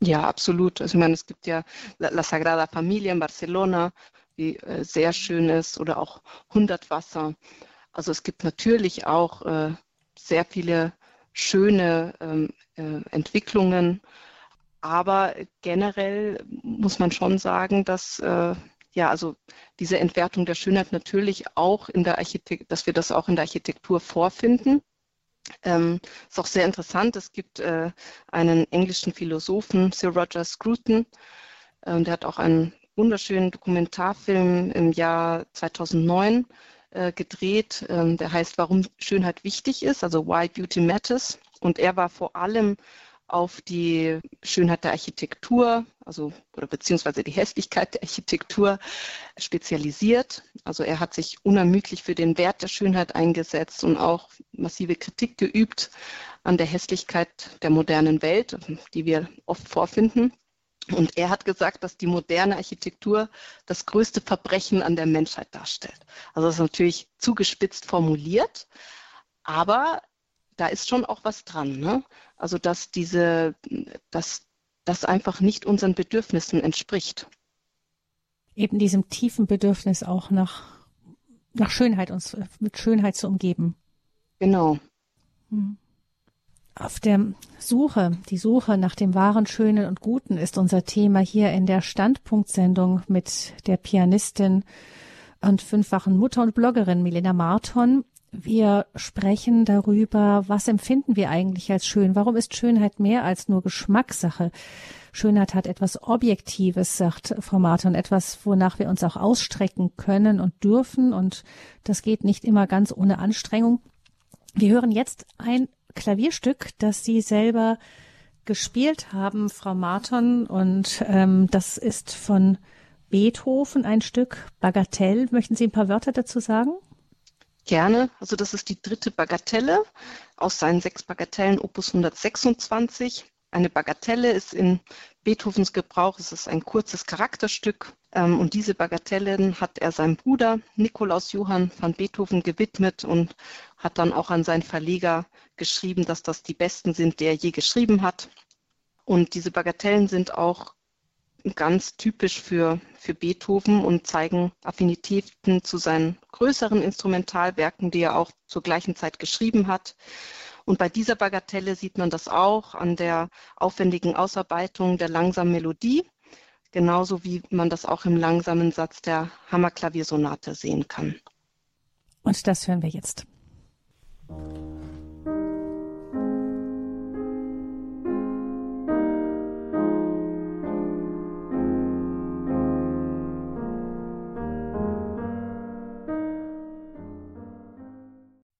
Ja, absolut. Also ich meine, es gibt ja La Sagrada Familia in Barcelona, die äh, sehr schön ist, oder auch Hundertwasser. Also es gibt natürlich auch äh, sehr viele schöne ähm, äh, Entwicklungen, aber generell muss man schon sagen, dass äh, ja, also diese Entwertung der Schönheit natürlich auch in der Architektur, dass wir das auch in der Architektur vorfinden. Ähm, ist auch sehr interessant. Es gibt äh, einen englischen Philosophen, Sir Roger Scruton, äh, der hat auch einen wunderschönen Dokumentarfilm im Jahr 2009 äh, gedreht, ähm, der heißt Warum Schönheit wichtig ist, also Why Beauty Matters. Und er war vor allem auf die Schönheit der Architektur, also oder beziehungsweise die Hässlichkeit der Architektur spezialisiert. Also er hat sich unermüdlich für den Wert der Schönheit eingesetzt und auch massive Kritik geübt an der Hässlichkeit der modernen Welt, die wir oft vorfinden. Und er hat gesagt, dass die moderne Architektur das größte Verbrechen an der Menschheit darstellt. Also das ist natürlich zugespitzt formuliert, aber da ist schon auch was dran. Ne? Also dass diese, dass das einfach nicht unseren Bedürfnissen entspricht. Eben diesem tiefen Bedürfnis auch nach, nach Schönheit, uns mit Schönheit zu umgeben. Genau. Hm. Auf der Suche, die Suche nach dem wahren, schönen und guten ist unser Thema hier in der Standpunktsendung mit der Pianistin und fünffachen Mutter und Bloggerin Milena Marton. Wir sprechen darüber, was empfinden wir eigentlich als schön? Warum ist Schönheit mehr als nur Geschmackssache? Schönheit hat etwas Objektives, sagt Frau Martin, etwas, wonach wir uns auch ausstrecken können und dürfen. Und das geht nicht immer ganz ohne Anstrengung. Wir hören jetzt ein Klavierstück, das Sie selber gespielt haben, Frau Martin. Und ähm, das ist von Beethoven ein Stück Bagatelle. Möchten Sie ein paar Wörter dazu sagen? Gerne. Also das ist die dritte Bagatelle aus seinen sechs Bagatellen Opus 126. Eine Bagatelle ist in Beethovens Gebrauch, es ist ein kurzes Charakterstück. Ähm, und diese Bagatellen hat er seinem Bruder Nikolaus Johann van Beethoven gewidmet und hat dann auch an seinen Verleger geschrieben, dass das die besten sind, die er je geschrieben hat. Und diese Bagatellen sind auch ganz typisch für, für Beethoven und zeigen Affinitäten zu seinen größeren Instrumentalwerken, die er auch zur gleichen Zeit geschrieben hat. Und bei dieser Bagatelle sieht man das auch an der aufwendigen Ausarbeitung der langsamen Melodie, genauso wie man das auch im langsamen Satz der Hammerklaviersonate sehen kann. Und das hören wir jetzt.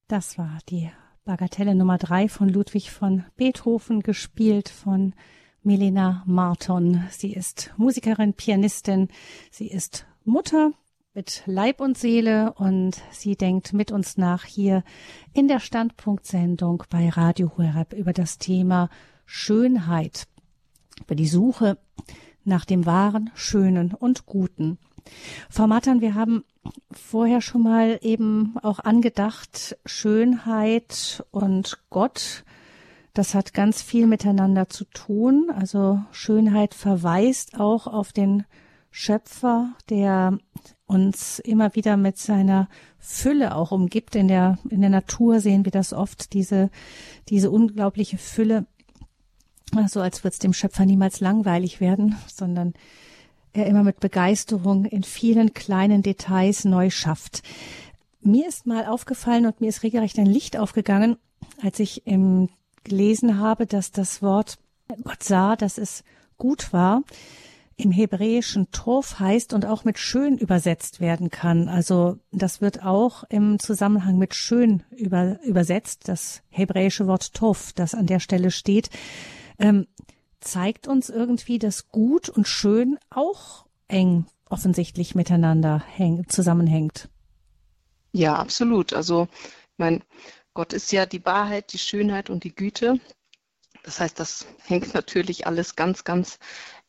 Das war die Bagatelle Nummer drei von Ludwig von Beethoven, gespielt von Melina Marton. Sie ist Musikerin, Pianistin, sie ist Mutter mit Leib und Seele und sie denkt mit uns nach hier in der Standpunktsendung bei Radio Horeb über das Thema Schönheit, über die Suche nach dem Wahren, Schönen und Guten. Frau Mattern, wir haben vorher schon mal eben auch angedacht, Schönheit und Gott, das hat ganz viel miteinander zu tun. Also Schönheit verweist auch auf den Schöpfer, der uns immer wieder mit seiner Fülle auch umgibt. In der, in der Natur sehen wir das oft, diese, diese unglaubliche Fülle. So also als wird es dem Schöpfer niemals langweilig werden, sondern er immer mit Begeisterung in vielen kleinen Details neu schafft. Mir ist mal aufgefallen und mir ist regelrecht ein Licht aufgegangen, als ich im, gelesen habe, dass das Wort Gott sah, dass es gut war, im Hebräischen Tov heißt und auch mit schön übersetzt werden kann. Also das wird auch im Zusammenhang mit schön über, übersetzt, das hebräische Wort Tov, das an der Stelle steht, ähm, zeigt uns irgendwie, dass gut und schön auch eng offensichtlich miteinander häng, zusammenhängt. Ja, absolut. Also, ich meine, Gott ist ja die Wahrheit, die Schönheit und die Güte. Das heißt, das hängt natürlich alles ganz, ganz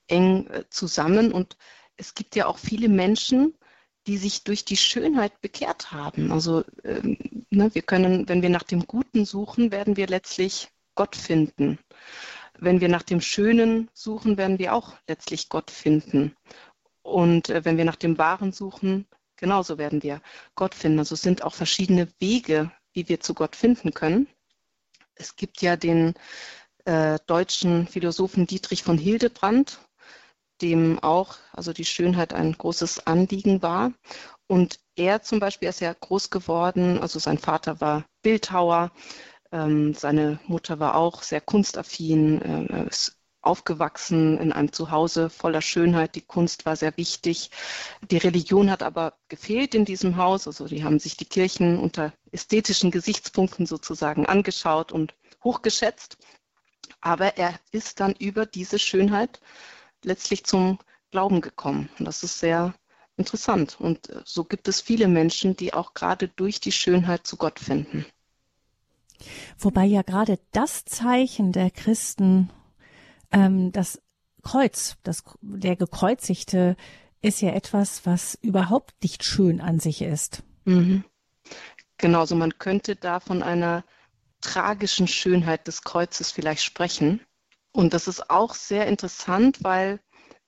eng äh, zusammen. Und es gibt ja auch viele Menschen, die sich durch die Schönheit bekehrt haben. Also ähm, ne, wir können, wenn wir nach dem Guten suchen, werden wir letztlich Gott finden. Wenn wir nach dem Schönen suchen, werden wir auch letztlich Gott finden. Und äh, wenn wir nach dem Wahren suchen, genauso werden wir Gott finden. Also es sind auch verschiedene Wege, wie wir zu Gott finden können. Es gibt ja den äh, deutschen Philosophen Dietrich von Hildebrand, dem auch also die Schönheit ein großes Anliegen war. Und er zum Beispiel ist ja groß geworden, also sein Vater war Bildhauer, ähm, seine Mutter war auch sehr kunstaffin, äh, ist aufgewachsen in einem Zuhause voller Schönheit. Die Kunst war sehr wichtig. Die Religion hat aber gefehlt in diesem Haus. Also die haben sich die Kirchen unter ästhetischen Gesichtspunkten sozusagen angeschaut und hochgeschätzt. Aber er ist dann über diese Schönheit letztlich zum Glauben gekommen. Und das ist sehr interessant. Und äh, so gibt es viele Menschen, die auch gerade durch die Schönheit zu Gott finden. Wobei ja gerade das Zeichen der Christen, ähm, das Kreuz, das, der gekreuzigte, ist ja etwas, was überhaupt nicht schön an sich ist. Mhm. Genau, so man könnte da von einer tragischen Schönheit des Kreuzes vielleicht sprechen. Und das ist auch sehr interessant, weil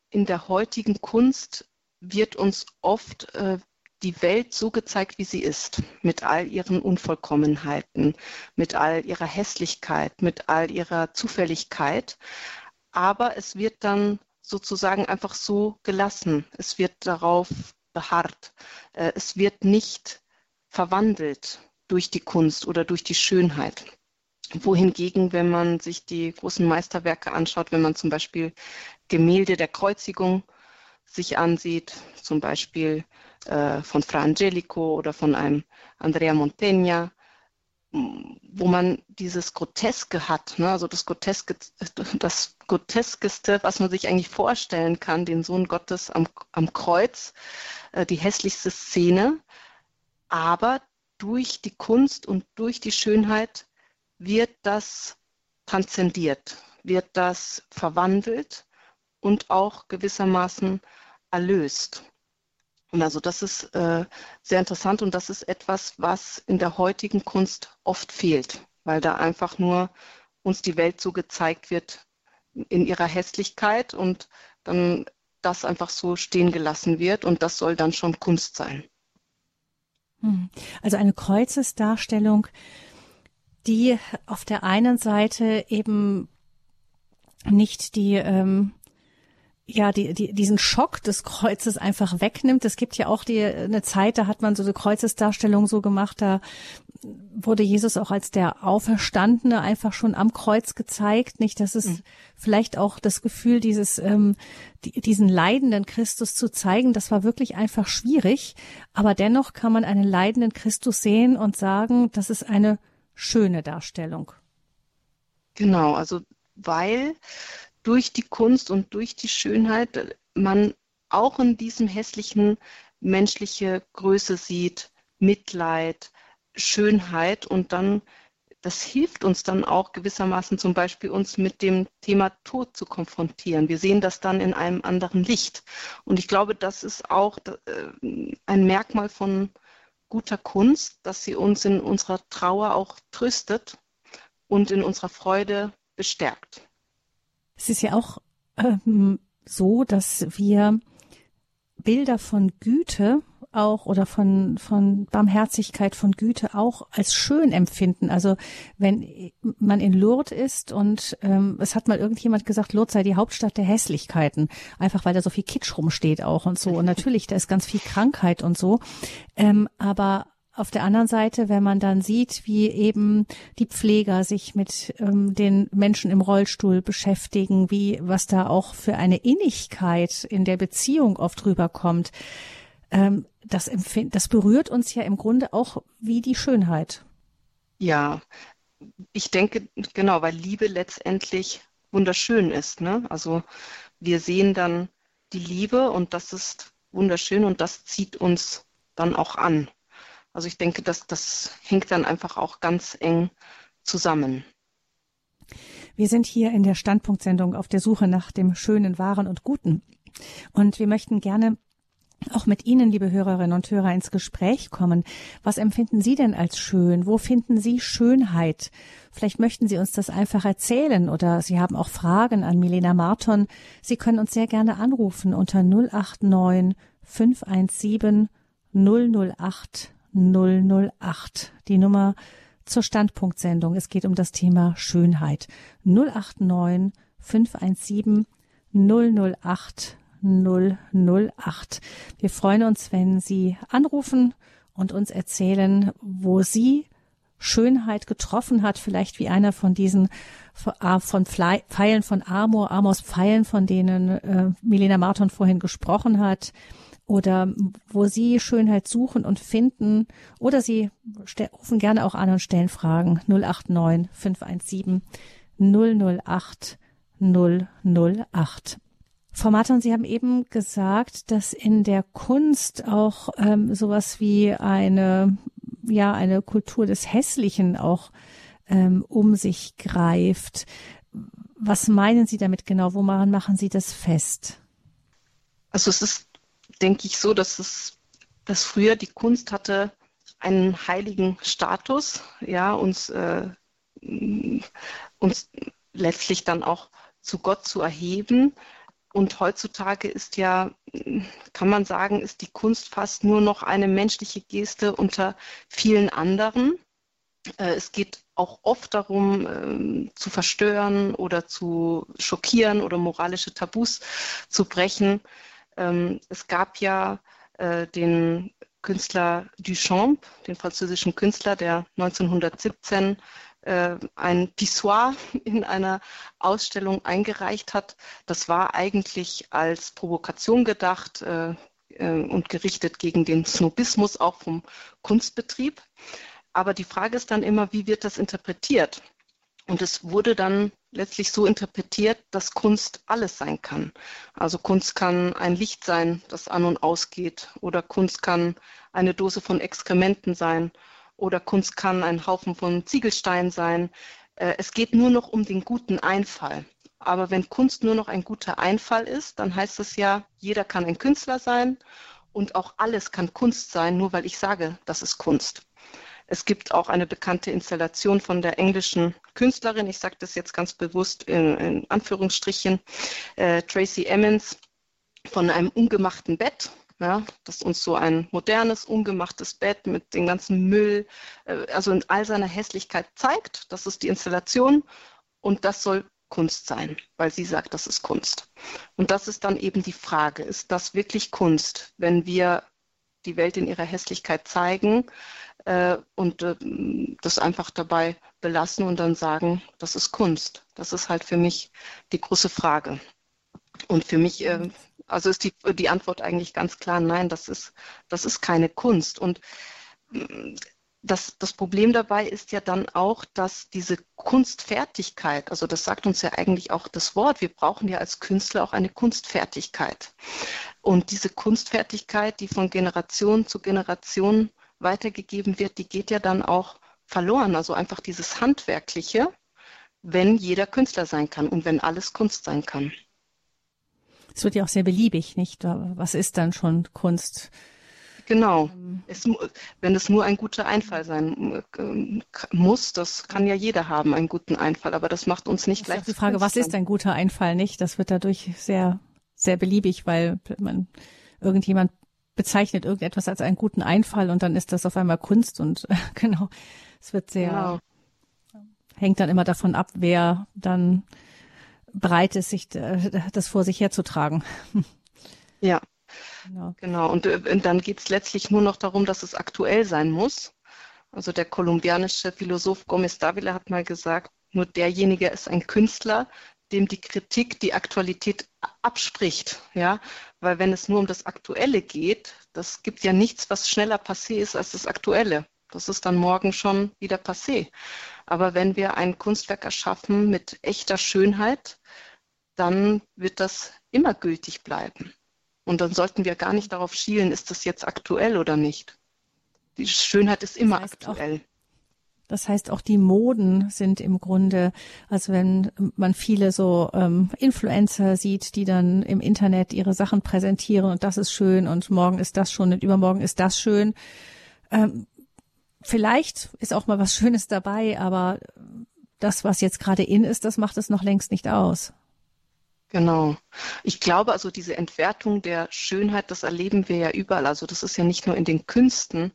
in der heutigen Kunst wird uns oft äh, die Welt so gezeigt, wie sie ist, mit all ihren Unvollkommenheiten, mit all ihrer Hässlichkeit, mit all ihrer Zufälligkeit. Aber es wird dann sozusagen einfach so gelassen. Es wird darauf beharrt. Äh, es wird nicht verwandelt durch die Kunst oder durch die Schönheit wohingegen, wenn man sich die großen Meisterwerke anschaut, wenn man zum Beispiel Gemälde der Kreuzigung sich ansieht, zum Beispiel äh, von Fra Angelico oder von einem Andrea Montaigne, wo man dieses Groteske hat, ne? also das, Groteske, das Groteskeste, was man sich eigentlich vorstellen kann, den Sohn Gottes am, am Kreuz, äh, die hässlichste Szene, aber durch die Kunst und durch die Schönheit wird das transzendiert, wird das verwandelt und auch gewissermaßen erlöst. Und also das ist äh, sehr interessant und das ist etwas, was in der heutigen Kunst oft fehlt, weil da einfach nur uns die Welt so gezeigt wird in ihrer Hässlichkeit und dann das einfach so stehen gelassen wird und das soll dann schon Kunst sein. Hm. Also eine Kreuzesdarstellung die auf der einen Seite eben nicht die ähm, ja, die, die, diesen Schock des Kreuzes einfach wegnimmt. Es gibt ja auch die, eine Zeit, da hat man so eine Kreuzesdarstellung so gemacht, da wurde Jesus auch als der Auferstandene einfach schon am Kreuz gezeigt. Nicht, dass es mhm. vielleicht auch das Gefühl, dieses, ähm, die, diesen leidenden Christus zu zeigen, das war wirklich einfach schwierig. Aber dennoch kann man einen leidenden Christus sehen und sagen, das ist eine schöne Darstellung. Genau, also weil durch die Kunst und durch die Schönheit man auch in diesem hässlichen menschliche Größe sieht, Mitleid, Schönheit und dann, das hilft uns dann auch gewissermaßen zum Beispiel uns mit dem Thema Tod zu konfrontieren. Wir sehen das dann in einem anderen Licht. Und ich glaube, das ist auch äh, ein Merkmal von guter Kunst, dass sie uns in unserer Trauer auch tröstet und in unserer Freude bestärkt. Es ist ja auch ähm, so, dass wir Bilder von Güte auch oder von, von Barmherzigkeit, von Güte auch als schön empfinden. Also wenn man in Lourdes ist und ähm, es hat mal irgendjemand gesagt, Lourdes sei die Hauptstadt der Hässlichkeiten, einfach weil da so viel Kitsch rumsteht auch und so. Und natürlich, da ist ganz viel Krankheit und so. Ähm, aber auf der anderen Seite, wenn man dann sieht, wie eben die Pfleger sich mit ähm, den Menschen im Rollstuhl beschäftigen, wie was da auch für eine Innigkeit in der Beziehung oft rüberkommt, ähm, das, empfind, das berührt uns ja im Grunde auch wie die Schönheit. Ja, ich denke, genau, weil Liebe letztendlich wunderschön ist. Ne? Also wir sehen dann die Liebe und das ist wunderschön und das zieht uns dann auch an. Also ich denke, dass das hängt dann einfach auch ganz eng zusammen. Wir sind hier in der Standpunktsendung auf der Suche nach dem Schönen, Wahren und Guten. Und wir möchten gerne auch mit Ihnen, liebe Hörerinnen und Hörer, ins Gespräch kommen. Was empfinden Sie denn als schön? Wo finden Sie Schönheit? Vielleicht möchten Sie uns das einfach erzählen oder Sie haben auch Fragen an Milena Marton. Sie können uns sehr gerne anrufen unter 089 517 008 008. Die Nummer zur Standpunktsendung. Es geht um das Thema Schönheit. 089 517 008 008. Wir freuen uns, wenn Sie anrufen und uns erzählen, wo Sie Schönheit getroffen hat, vielleicht wie einer von diesen äh, von Pfeilen von Amor, Amors Pfeilen, von denen äh, Milena Marton vorhin gesprochen hat, oder wo Sie Schönheit suchen und finden, oder Sie rufen gerne auch an und stellen Fragen 089 517 008 008. Frau Martin, Sie haben eben gesagt, dass in der Kunst auch ähm, sowas wie eine, ja, eine Kultur des Hässlichen auch ähm, um sich greift. Was meinen Sie damit genau? Woran machen Sie das fest? Also es ist, denke ich, so, dass es, dass früher die Kunst hatte einen heiligen Status, ja, uns, äh, uns letztlich dann auch zu Gott zu erheben. Und heutzutage ist ja, kann man sagen, ist die Kunst fast nur noch eine menschliche Geste unter vielen anderen. Äh, es geht auch oft darum, ähm, zu verstören oder zu schockieren oder moralische Tabus zu brechen. Ähm, es gab ja äh, den Künstler Duchamp, den französischen Künstler, der 1917 äh, ein Pissoir (laughs) in einer Ausstellung eingereicht hat. Das war eigentlich als Provokation gedacht äh, und gerichtet gegen den Snobismus auch vom Kunstbetrieb. Aber die Frage ist dann immer, wie wird das interpretiert? Und es wurde dann letztlich so interpretiert, dass Kunst alles sein kann. Also Kunst kann ein Licht sein, das an und ausgeht, oder Kunst kann eine Dose von Exkrementen sein oder Kunst kann ein Haufen von Ziegelsteinen sein. Äh, es geht nur noch um den guten Einfall. Aber wenn Kunst nur noch ein guter Einfall ist, dann heißt es ja, jeder kann ein Künstler sein und auch alles kann Kunst sein, nur weil ich sage, das ist Kunst. Es gibt auch eine bekannte Installation von der englischen Künstlerin, ich sage das jetzt ganz bewusst in, in Anführungsstrichen, äh, Tracy Emmons, von einem ungemachten Bett ja, das uns so ein modernes, ungemachtes Bett mit dem ganzen Müll, äh, also in all seiner Hässlichkeit zeigt. Das ist die Installation und das soll Kunst sein, weil sie sagt, das ist Kunst. Und das ist dann eben die Frage, ist das wirklich Kunst, wenn wir die Welt in ihrer Hässlichkeit zeigen äh, und äh, das einfach dabei belassen und dann sagen, das ist Kunst. Das ist halt für mich die große Frage. Und für mich äh, also ist die, die Antwort eigentlich ganz klar, nein, das ist, das ist keine Kunst. Und mm, das, das Problem dabei ist ja dann auch, dass diese Kunstfertigkeit, also das sagt uns ja eigentlich auch das Wort, wir brauchen ja als Künstler auch eine Kunstfertigkeit. Und diese Kunstfertigkeit, die von Generation zu Generation weitergegeben wird, die geht ja dann auch verloren. Also einfach dieses Handwerkliche, wenn jeder Künstler sein kann und wenn alles Kunst sein kann. Es wird ja auch sehr beliebig, nicht? Was ist dann schon Kunst? Genau. Ähm. Es, wenn es nur ein guter Einfall sein äh, muss, das kann ja jeder haben, einen guten Einfall, aber das macht uns nicht gleich. Das ist die Frage, was ist ein guter Einfall nicht? Das wird dadurch sehr, sehr beliebig, weil man irgendjemand bezeichnet irgendetwas als einen guten Einfall und dann ist das auf einmal Kunst und (laughs) genau, es wird sehr, genau. hängt dann immer davon ab, wer dann bereit ist, sich äh, das vor sich herzutragen. Ja, genau. genau. Und, äh, und dann geht es letztlich nur noch darum, dass es aktuell sein muss. Also der kolumbianische Philosoph Gomez Davila hat mal gesagt, nur derjenige ist ein Künstler, dem die Kritik die Aktualität abspricht, ja, weil wenn es nur um das Aktuelle geht, das gibt ja nichts, was schneller passé ist als das Aktuelle. Das ist dann morgen schon wieder passé. Aber wenn wir ein Kunstwerk erschaffen mit echter Schönheit, dann wird das immer gültig bleiben. Und dann sollten wir gar nicht darauf schielen, ist das jetzt aktuell oder nicht. Die Schönheit ist immer das heißt aktuell. Auch, das heißt, auch die Moden sind im Grunde, also wenn man viele so ähm, Influencer sieht, die dann im Internet ihre Sachen präsentieren und das ist schön und morgen ist das schon und übermorgen ist das schön. Ähm, vielleicht ist auch mal was Schönes dabei, aber das, was jetzt gerade in ist, das macht es noch längst nicht aus. Genau. Ich glaube also, diese Entwertung der Schönheit, das erleben wir ja überall. Also das ist ja nicht nur in den Künsten,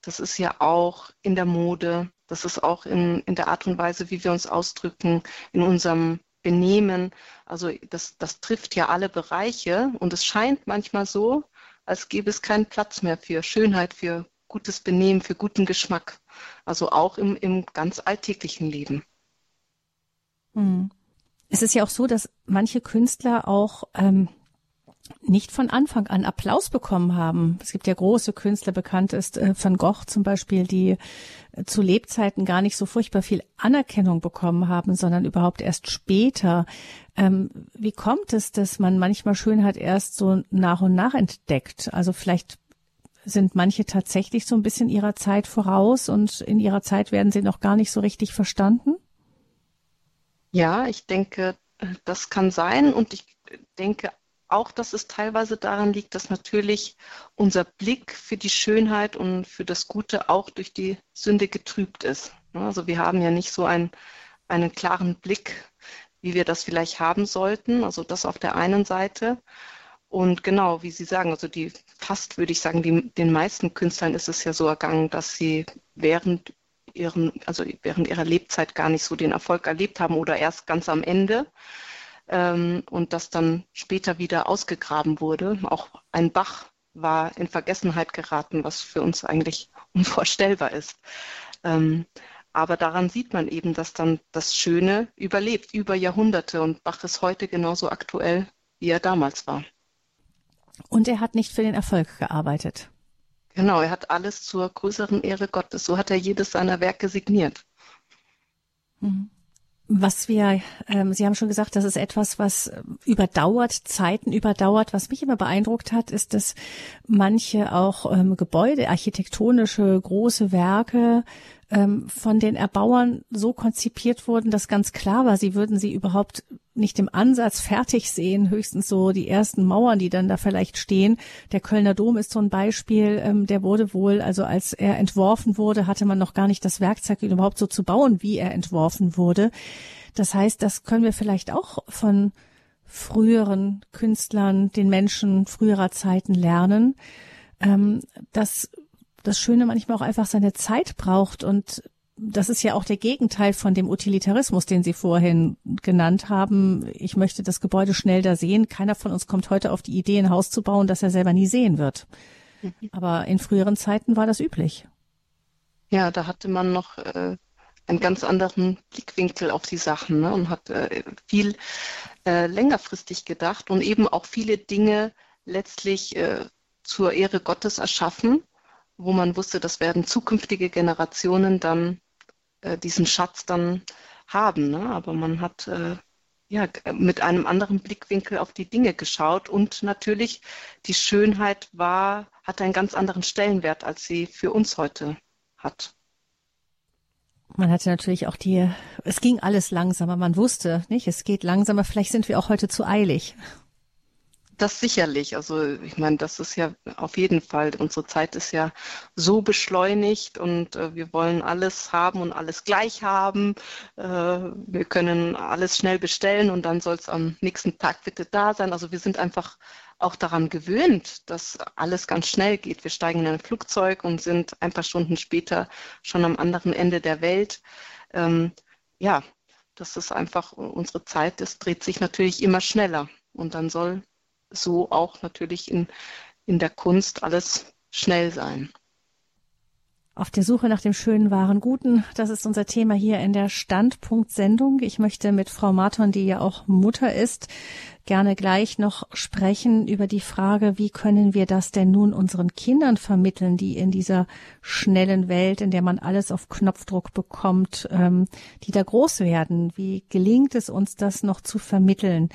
das ist ja auch in der Mode, das ist auch in, in der Art und Weise, wie wir uns ausdrücken, in unserem Benehmen. Also das, das trifft ja alle Bereiche und es scheint manchmal so, als gäbe es keinen Platz mehr für Schönheit, für gutes Benehmen, für guten Geschmack. Also auch im, im ganz alltäglichen Leben. Hm. Es ist ja auch so, dass manche Künstler auch ähm, nicht von Anfang an Applaus bekommen haben. Es gibt ja große Künstler, bekannt ist äh, Van Gogh zum Beispiel, die äh, zu Lebzeiten gar nicht so furchtbar viel Anerkennung bekommen haben, sondern überhaupt erst später. Ähm, wie kommt es, dass man manchmal Schönheit erst so nach und nach entdeckt? Also vielleicht sind manche tatsächlich so ein bisschen ihrer Zeit voraus und in ihrer Zeit werden sie noch gar nicht so richtig verstanden? Ja, ich denke, äh, das kann sein und ich denke auch, dass es teilweise daran liegt, dass natürlich unser Blick für die Schönheit und für das Gute auch durch die Sünde getrübt ist. Also wir haben ja nicht so einen, einen klaren Blick, wie wir das vielleicht haben sollten. Also das auf der einen Seite. Und genau, wie Sie sagen, also die fast würde ich sagen, die, den meisten Künstlern ist es ja so ergangen, dass sie während ihren, also während ihrer Lebzeit gar nicht so den Erfolg erlebt haben oder erst ganz am Ende ähm, und das dann später wieder ausgegraben wurde. Auch ein Bach war in Vergessenheit geraten, was für uns eigentlich (laughs) unvorstellbar ist. Ähm, aber daran sieht man eben, dass dann das Schöne überlebt über Jahrhunderte und Bach ist heute genauso aktuell, wie er damals war. Und er hat nicht für den Erfolg gearbeitet. Genau, er hat alles zur größeren Ehre Gottes. So hat er jedes seiner Werke signiert. Mhm. Was wir, ähm, Sie haben schon gesagt, das ist etwas, was überdauert, Zeiten überdauert. Was mich immer beeindruckt hat, ist, dass manche auch ähm, Gebäude, architektonische große Werke ähm, von den Erbauern so konzipiert wurden, dass ganz klar war, sie würden sie überhaupt nicht im Ansatz fertig sehen, höchstens so die ersten Mauern, die dann da vielleicht stehen. Der Kölner Dom ist so ein Beispiel, ähm, der wurde wohl, also als er entworfen wurde, hatte man noch gar nicht das Werkzeug, ihn überhaupt so zu bauen, wie er entworfen wurde. Das heißt, das können wir vielleicht auch von früheren Künstlern, den Menschen früherer Zeiten lernen, ähm, dass das Schöne manchmal auch einfach seine Zeit braucht und das ist ja auch der Gegenteil von dem Utilitarismus, den Sie vorhin genannt haben. Ich möchte das Gebäude schnell da sehen. Keiner von uns kommt heute auf die Idee, ein Haus zu bauen, das er selber nie sehen wird. Mhm. Aber in früheren Zeiten war das üblich. Ja, da hatte man noch äh, einen ganz anderen Blickwinkel auf die Sachen ne? und hat äh, viel äh, längerfristig gedacht und eben auch viele Dinge letztlich äh, zur Ehre Gottes erschaffen wo man wusste, das werden zukünftige Generationen dann äh, diesen Schatz dann haben. Ne? Aber man hat äh, ja mit einem anderen Blickwinkel auf die Dinge geschaut und natürlich die Schönheit war, hat einen ganz anderen Stellenwert, als sie für uns heute hat. Man hatte natürlich auch die, es ging alles langsamer, man wusste, nicht, es geht langsamer, vielleicht sind wir auch heute zu eilig. Das sicherlich. Also ich meine, das ist ja auf jeden Fall, unsere Zeit ist ja so beschleunigt und äh, wir wollen alles haben und alles gleich haben. Äh, wir können alles schnell bestellen und dann soll es am nächsten Tag bitte da sein. Also wir sind einfach auch daran gewöhnt, dass alles ganz schnell geht. Wir steigen in ein Flugzeug und sind ein paar Stunden später schon am anderen Ende der Welt. Ähm, ja, das ist einfach unsere Zeit, das dreht sich natürlich immer schneller. Und dann soll so auch natürlich in, in der Kunst alles schnell sein. Auf der Suche nach dem schönen, wahren, guten, das ist unser Thema hier in der Standpunkt-Sendung. Ich möchte mit Frau Marton, die ja auch Mutter ist, gerne gleich noch sprechen über die Frage, wie können wir das denn nun unseren Kindern vermitteln, die in dieser schnellen Welt, in der man alles auf Knopfdruck bekommt, ähm, die da groß werden. Wie gelingt es uns, das noch zu vermitteln?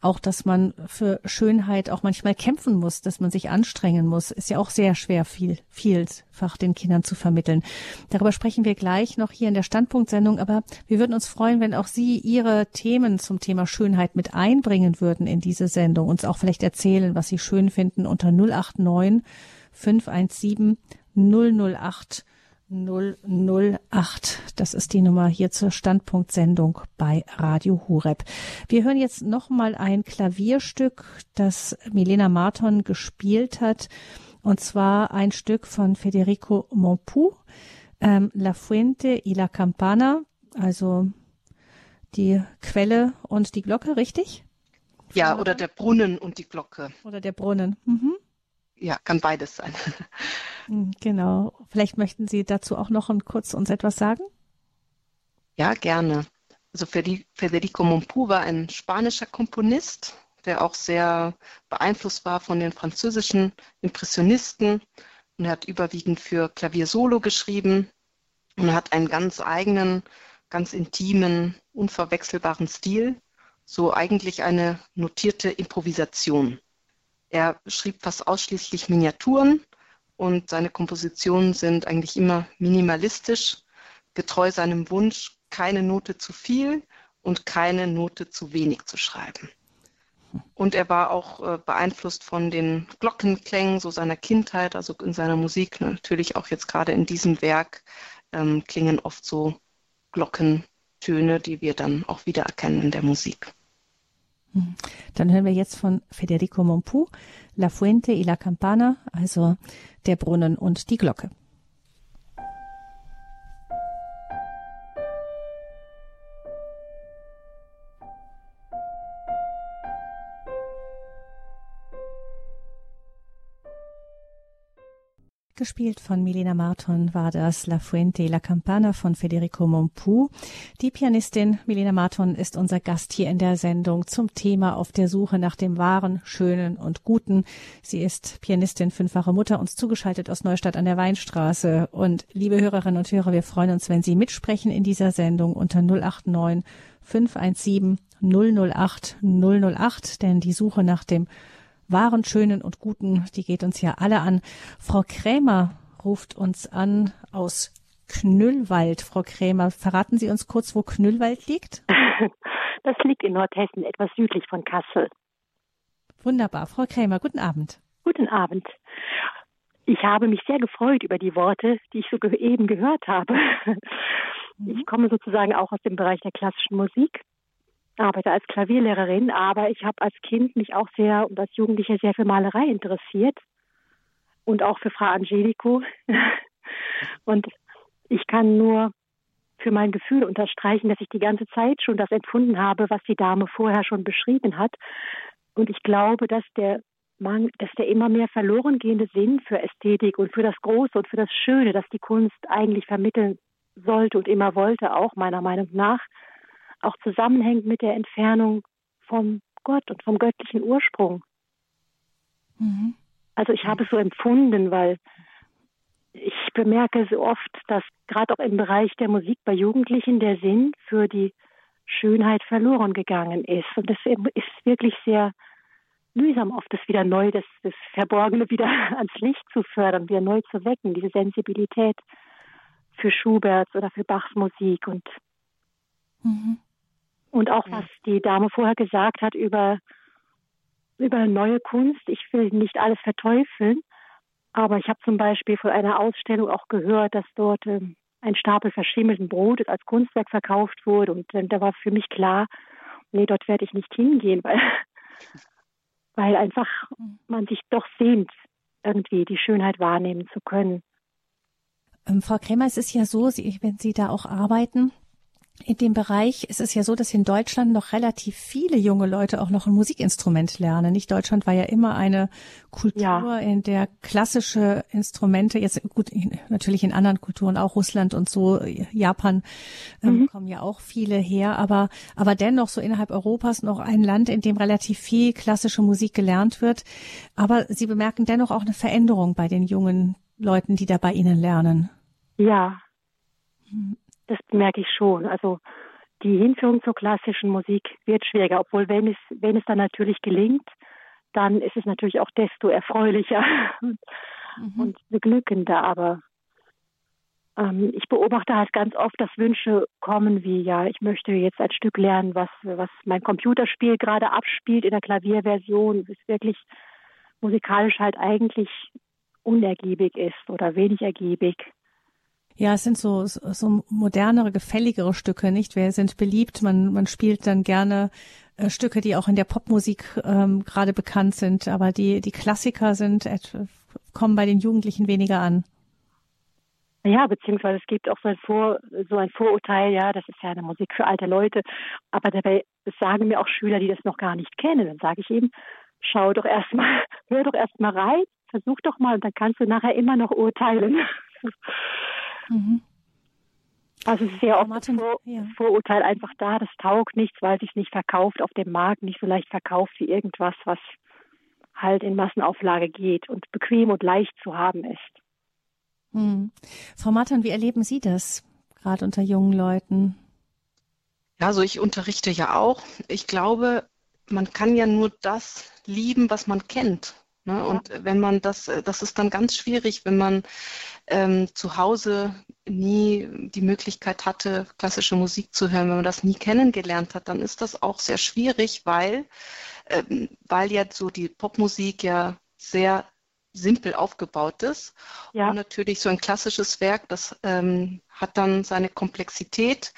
Auch, dass man für Schönheit auch manchmal kämpfen muss, dass man sich anstrengen muss, ist ja auch sehr schwer, viel, vielfach den Kindern zu vermitteln. Darüber sprechen wir gleich noch hier in der Standpunktsendung, aber wir würden uns freuen, wenn auch Sie Ihre Themen zum Thema Schönheit mit einbringen würden würden in diese Sendung, uns auch vielleicht erzählen, was sie schön finden unter 089 517 008 008. Das ist die Nummer hier zur Standpunktsendung bei Radio Hureb. Wir hören jetzt nochmal ein Klavierstück, das Milena Marton gespielt hat, und zwar ein Stück von Federico Monpou, ähm, La Fuente y la Campana, also die Quelle und die Glocke, richtig? Ja, oder der Brunnen und die Glocke. Oder der Brunnen. Mhm. Ja, kann beides sein. (laughs) Hm, genau. Vielleicht möchten Sie dazu auch noch kurz uns etwas sagen? Ja, gerne. Also Federico Mompou war ein spanischer Komponist, der auch sehr beeinflusst war von den französischen Impressionisten. Und er hat überwiegend für Klavier Solo geschrieben und hat einen ganz eigenen, ganz intimen, unverwechselbaren Stil so eigentlich eine notierte Improvisation. Er schrieb fast ausschließlich Miniaturen und seine Kompositionen sind eigentlich immer minimalistisch, getreu seinem Wunsch, keine Note zu viel und keine Note zu wenig zu schreiben. Und er war auch äh, beeinflusst von den Glockenklängen so seiner Kindheit, also in seiner Musik. Natürlich auch jetzt gerade in diesem Werk ähm, klingen oft so Glockentöne, die wir dann auch wiedererkennen in der Musik. Dann hören wir jetzt von Federico Mompou La Fuente y la Campana, also der Brunnen und die Glocke. Gespielt von Milena Marton war das La Fuente la Campana von Federico Mompou. Die Pianistin Milena Marton ist unser Gast hier in der Sendung zum Thema auf der Suche nach dem Wahren, Schönen und Guten. Sie ist Pianistin, fünffache Mutter, uns zugeschaltet aus Neustadt an der Weinstraße. Und liebe Hörerinnen und Hörer, wir freuen uns, wenn Sie mitsprechen in dieser Sendung unter 089 517 008 008, denn die Suche nach dem wahren, schönen und guten, die geht uns ja alle an. Frau Krämer ruft uns an aus Knüllwald. Frau Krämer, verraten Sie uns kurz, wo Knüllwald liegt? (laughs) Das liegt in Nordhessen, etwas südlich von Kassel. Wunderbar. Frau Krämer, guten Abend. Guten Abend. Ich habe mich sehr gefreut über die Worte, die ich so eben gehört habe. Mhm. Ich komme sozusagen auch aus dem Bereich der klassischen Musik arbeite als Klavierlehrerin, aber ich habe als Kind mich auch sehr und als Jugendliche sehr für Malerei interessiert und auch für Frau Angelico. (laughs) und ich kann nur für mein Gefühl unterstreichen, dass ich die ganze Zeit schon das empfunden habe, was die Dame vorher schon beschrieben hat. Und ich glaube, dass der man, dass der immer mehr verloren gehende Sinn für Ästhetik und für das Große und für das Schöne, das die Kunst eigentlich vermitteln sollte und immer wollte, auch meiner Meinung nach, auch zusammenhängt mit der Entfernung vom Gott und vom göttlichen Ursprung. Mhm. Also ich habe es so empfunden, weil ich bemerke so oft, dass gerade auch im Bereich der Musik bei Jugendlichen der Sinn für die Schönheit verloren gegangen ist. Und das ist wirklich sehr mühsam, oft das wieder neu, das, das Verborgene (laughs) wieder ans Licht zu fördern, wieder neu zu wecken, diese Sensibilität für Schuberts oder für Bachs Musik. Und mhm. Und auch was die Dame vorher gesagt hat über über neue Kunst. Ich will nicht alles verteufeln, aber ich habe zum Beispiel von einer Ausstellung auch gehört, dass dort ähm, ein Stapel verschimmelten Brotes als Kunstwerk verkauft wurde. Und äh, da war für mich klar, nee, dort werde ich nicht hingehen, (laughs) weil, weil einfach man sich doch sehnt, irgendwie die Schönheit wahrnehmen zu können. Ähm, Frau Krämer, es ist ja so, Sie, wenn Sie da auch arbeiten, in dem Bereich ist es ja so, dass in Deutschland noch relativ viele junge Leute auch noch ein Musikinstrument lernen. Nicht Deutschland war ja immer eine Kultur, ja. in der klassische Instrumente, jetzt gut, natürlich in anderen Kulturen, auch Russland und so, Japan ähm, mhm. kommen ja auch viele her, aber, aber dennoch so innerhalb Europas noch ein Land, in dem relativ viel klassische Musik gelernt wird. Aber Sie bemerken dennoch auch eine Veränderung bei den jungen Leuten, die da bei Ihnen lernen. Ja. Mhm das merke ich schon. Also die Hinführung zur klassischen Musik wird schwieriger, obwohl wenn es, wenn es dann natürlich gelingt, dann ist es natürlich auch desto erfreulicher mhm. und beglückender. Aber ähm, ich beobachte halt ganz oft, dass Wünsche kommen wie, ja, ich möchte jetzt ein Stück lernen, was, was mein Computerspiel gerade abspielt in der Klavierversion, das wirklich musikalisch halt eigentlich unergiebig ist oder wenig ergiebig. Ja, es sind so, so modernere, gefälligere Stücke, nicht? Wir sind beliebt, man, man spielt dann gerne äh, Stücke, die auch in der Popmusik ähm, gerade bekannt sind, aber die, die Klassiker sind, kommen bei den Jugendlichen weniger an. Ja, beziehungsweise es gibt auch so ein, Vor, so ein Vorurteil, ja, das ist ja eine Musik für alte Leute. Aber dabei sagen mir auch Schüler, die das noch gar nicht kennen. Dann sage ich eben, schau doch erstmal, (laughs) hör doch erstmal rein, versuch doch mal und dann kannst du nachher immer noch urteilen. (laughs) Mhm. Also es ist sehr oft Martin, Vor ja. Vorurteil einfach da, das taugt nichts, weil sich nicht verkauft auf dem Markt, nicht so leicht verkauft wie irgendwas, was halt in Massenauflage geht und bequem und leicht zu haben ist. Hm. Frau Martin, wie erleben Sie das gerade unter jungen Leuten? Ja, also ich unterrichte ja auch. Ich glaube, man kann ja nur das lieben, was man kennt. Ne? Ja. Und wenn man das, äh, das ist dann ganz schwierig, wenn man ähm, zu Hause nie die Möglichkeit hatte, klassische Musik zu hören, wenn man das nie kennengelernt hat, dann ist das auch sehr schwierig, weil, ähm, weil ja so die Popmusik ja sehr simpel aufgebaut ist. Ja. Und natürlich so ein klassisches Werk, das ähm, hat dann seine Komplexität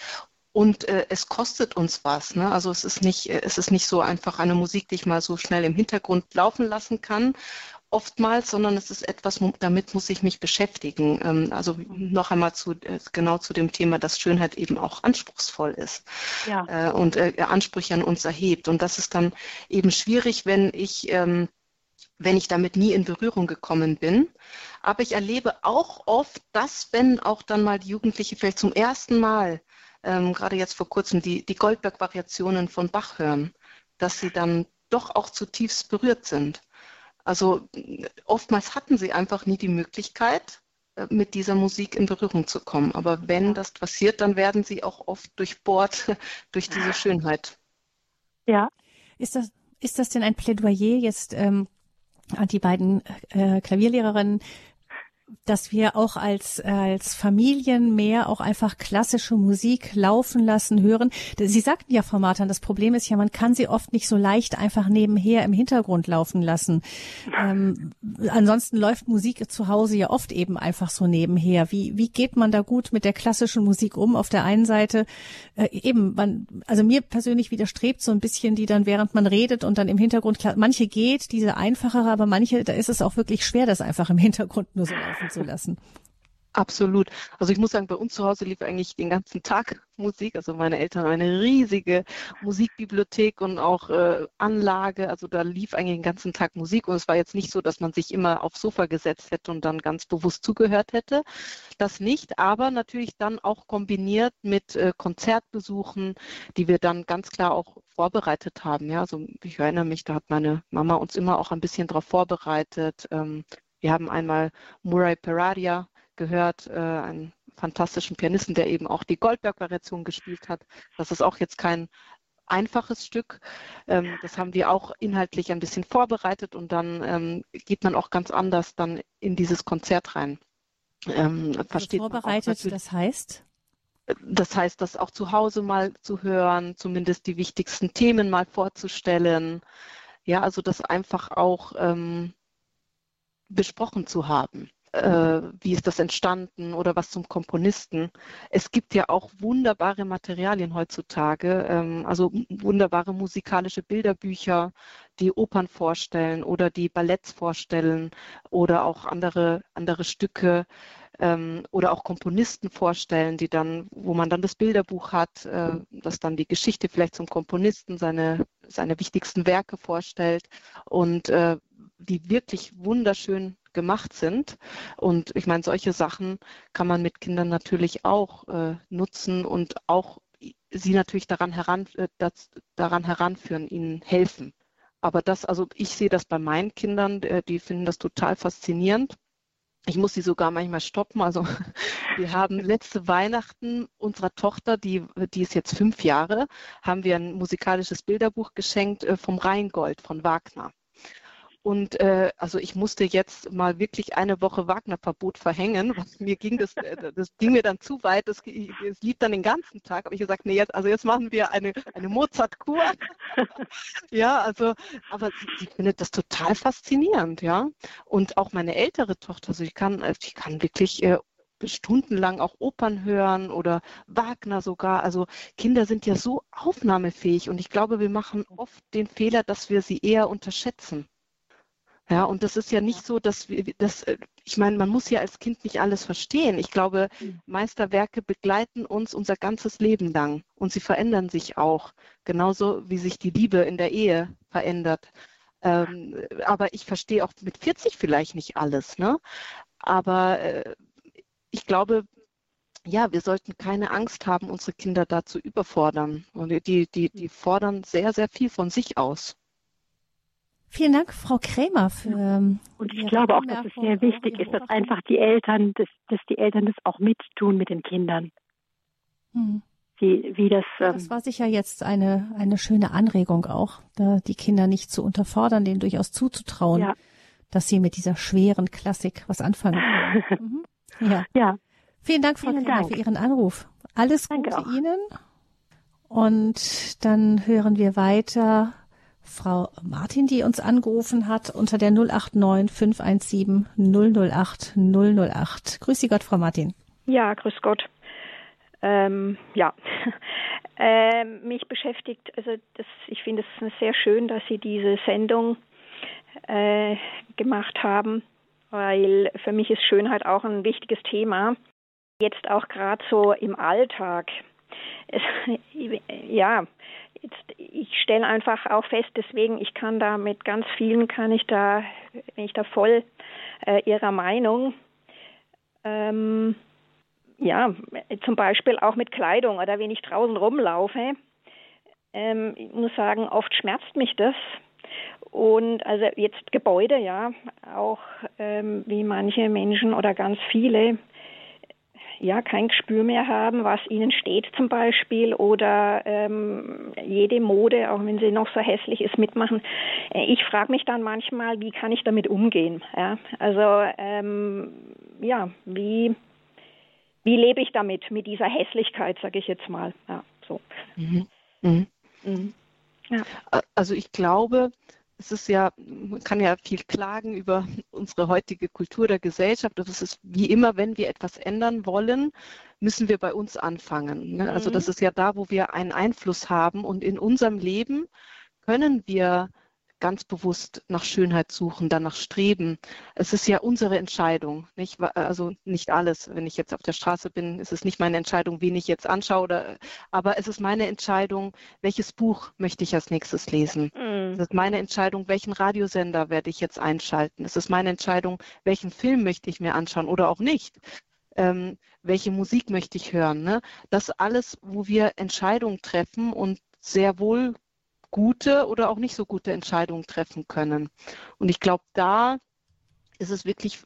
und äh, es kostet uns was. Ne? Also es ist nicht, äh, es ist nicht so einfach eine Musik, die ich mal so schnell im Hintergrund laufen lassen kann. Oftmals, sondern es ist etwas, damit muss ich mich beschäftigen. Ähm, also noch einmal zu, äh, genau zu dem Thema, dass Schönheit eben auch anspruchsvoll ist ja. äh, und Ansprüche an uns erhebt. Und das ist dann eben schwierig, wenn ich ähm, wenn ich damit nie in Berührung gekommen bin. Aber ich erlebe auch oft, dass wenn auch dann mal die Jugendliche vielleicht zum ersten Mal ähm, gerade jetzt vor kurzem die, die Goldberg-Variationen von Bach hören, dass sie dann doch auch zutiefst berührt sind. Also oftmals hatten sie einfach nie die Möglichkeit, äh, mit dieser Musik in Berührung zu kommen. Aber wenn das passiert, dann werden sie auch oft durchbohrt (laughs) durch diese Schönheit. Ja. Ist das, ist das denn ein Plädoyer jetzt ähm, an die beiden äh, Klavierlehrerinnen, dass wir auch als, als Familien mehr auch einfach klassische Musik laufen lassen, hören. Sie sagten ja, Frau Martin, das Problem ist ja, man kann sie oft nicht so leicht einfach nebenher im Hintergrund laufen lassen. Ähm, ansonsten läuft Musik zu Hause ja oft eben einfach so nebenher. Wie, wie geht man da gut mit der klassischen Musik um? Auf der einen Seite äh, eben, man, also mir persönlich widerstrebt so ein bisschen die dann, während man redet und dann im Hintergrund, manche geht, diese einfachere, aber manche, da ist es auch wirklich schwer, das einfach im Hintergrund nur so laufen laufen zu lassen. Absolut. Also ich muss sagen, bei uns zu Hause lief eigentlich den ganzen Tag Musik. Also meine Eltern haben eine riesige Musikbibliothek und auch äh, Anlage. Also da lief eigentlich den ganzen Tag Musik. Und es war jetzt nicht so, dass man sich immer aufs Sofa gesetzt hätte und dann ganz bewusst zugehört hätte. Das nicht, aber natürlich dann auch kombiniert mit äh, Konzertbesuchen, die wir dann ganz klar auch vorbereitet haben. Ja, also ich erinnere mich, da hat meine Mama uns immer auch ein bisschen darauf vorbereitet. Ähm, wir haben einmal Murray Peradia gehört, äh, einen fantastischen Pianisten, der eben auch die Goldberg-Variation gespielt hat. Das ist auch jetzt kein einfaches Stück. Ähm, das haben wir auch inhaltlich ein bisschen vorbereitet und dann ähm, geht man auch ganz anders dann in dieses Konzert rein. Ähm, also vorbereitet, das heißt? Das heißt, das auch zu Hause mal zu hören, zumindest die wichtigsten Themen mal vorzustellen Ja, also das einfach auch ähm, besprochen zu haben äh, wie ist das entstanden oder was zum Komponisten. Es gibt ja auch wunderbare Materialien heutzutage, ähm, also wunderbare musikalische Bilderbücher, die Opern vorstellen oder die Balletts vorstellen oder auch andere, andere Stücke ähm, oder auch Komponisten vorstellen, die dann, wo man dann das Bilderbuch hat, äh, das dann die Geschichte vielleicht zum Komponisten, seine, seine wichtigsten Werke vorstellt und äh, die wirklich wunderschön gemacht sind. Und ich meine, solche Sachen kann man mit Kindern natürlich auch äh, nutzen und auch sie natürlich daran, heran, äh, das, daran heranführen, ihnen helfen. Aber das, also ich sehe das bei meinen Kindern, äh, die finden das total faszinierend. Ich muss sie sogar manchmal stoppen. Also (laughs) wir haben letzte Weihnachten unserer Tochter, die, die ist jetzt fünf Jahre, haben wir ein musikalisches Bilderbuch geschenkt äh, vom Rheingold von Wagner. Und äh, also ich musste jetzt mal wirklich eine Woche Wagner-Verbot verhängen. Was mir ging das, äh, das ging mir dann zu weit. Das, das lief dann den ganzen Tag. Habe ich gesagt, nee, jetzt, also jetzt machen wir eine, eine Mozart-Kur. (laughs) ja, also, aber sie, sie, findet das total faszinierend, ja. Und auch meine ältere Tochter, also ich kann, die kann wirklich äh, stundenlang auch Opern hören oder Wagner sogar. Also Kinder sind ja so aufnahmefähig und ich glaube, wir machen oft den Fehler, dass wir sie eher unterschätzen. Ja, und das ist ja nicht so, dass wir, das, äh, ich meine, man muss ja als Kind nicht alles verstehen. Ich glaube, mhm. Meisterwerke begleiten uns unser ganzes Leben lang und sie verändern sich auch, genauso wie sich die Liebe in der Ehe verändert. Ähm, aber ich verstehe auch mit 40 vielleicht nicht alles, ne? Aber äh, ich glaube, ja, wir sollten keine Angst haben, unsere Kinder da zu überfordern. Und die, die, die fordern sehr, sehr viel von sich aus. Vielen Dank, Frau Krämer, für. Und ich glaube auch, dass es sehr wichtig ist, dass einfach die Eltern, dass, dass die Eltern das auch mittun mit den Kindern. Hm. Wie, wie das, ähm, das war sicher jetzt eine, eine schöne Anregung auch, da die Kinder nicht zu unterfordern, denen durchaus zuzutrauen, ja. dass sie mit dieser schweren Klassik was anfangen können. (laughs) mhm. ja. ja. Vielen Dank, Frau Vielen Krämer, Dank. für Ihren Anruf. Alles Danke Gute auch. Ihnen. Und dann hören wir weiter Frau Martin, die uns angerufen hat unter der 089 517 008 008. Grüß Sie Gott, Frau Martin. Ja, grüß Gott. Ähm, ja, (laughs) ähm, mich beschäftigt, also das, ich finde es sehr schön, dass Sie diese Sendung äh, gemacht haben, weil für mich ist Schönheit auch ein wichtiges Thema. Jetzt auch gerade so im Alltag. Es, (laughs) ja, Jetzt, ich stelle einfach auch fest, deswegen, ich kann da mit ganz vielen, kann ich da, bin ich da voll äh, ihrer Meinung. Ähm, ja, zum Beispiel auch mit Kleidung oder wenn ich draußen rumlaufe. Ähm, ich muss sagen, oft schmerzt mich das. Und also jetzt Gebäude, ja, auch ähm, wie manche Menschen oder ganz viele ja kein Gespür mehr haben, was ihnen steht zum Beispiel oder ähm, jede Mode, auch wenn sie noch so hässlich ist, mitmachen. Äh, ich frage mich dann manchmal, wie kann ich damit umgehen? Ja? Also ähm, ja, wie wie lebe ich damit mit dieser Hässlichkeit, sage ich jetzt mal. Ja, so. Mhm. Mhm. Mhm. Ja. Also ich glaube, es ist ja, man kann ja viel klagen über unsere heutige Kultur der Gesellschaft. Das ist wie immer, wenn wir etwas ändern wollen, müssen wir bei uns anfangen. Ne? Also das mhm. ist ja da, wo wir einen Einfluss haben und in unserem Leben können wir ganz bewusst nach Schönheit suchen, danach streben. Es ist ja unsere Entscheidung, nicht? Also nicht alles. Wenn ich jetzt auf der Straße bin, ist es nicht meine Entscheidung, wen ich jetzt anschaue, oder, aber es ist meine Entscheidung, welches Buch möchte ich als nächstes lesen. Mm. Es ist meine Entscheidung, welchen Radiosender werde ich jetzt einschalten. Es ist meine Entscheidung, welchen Film möchte ich mir anschauen oder auch nicht. Ähm, welche Musik möchte ich hören. Ne? Das alles, wo wir Entscheidungen treffen und sehr wohl gute oder auch nicht so gute Entscheidungen treffen können. Und ich glaube, da ist es wirklich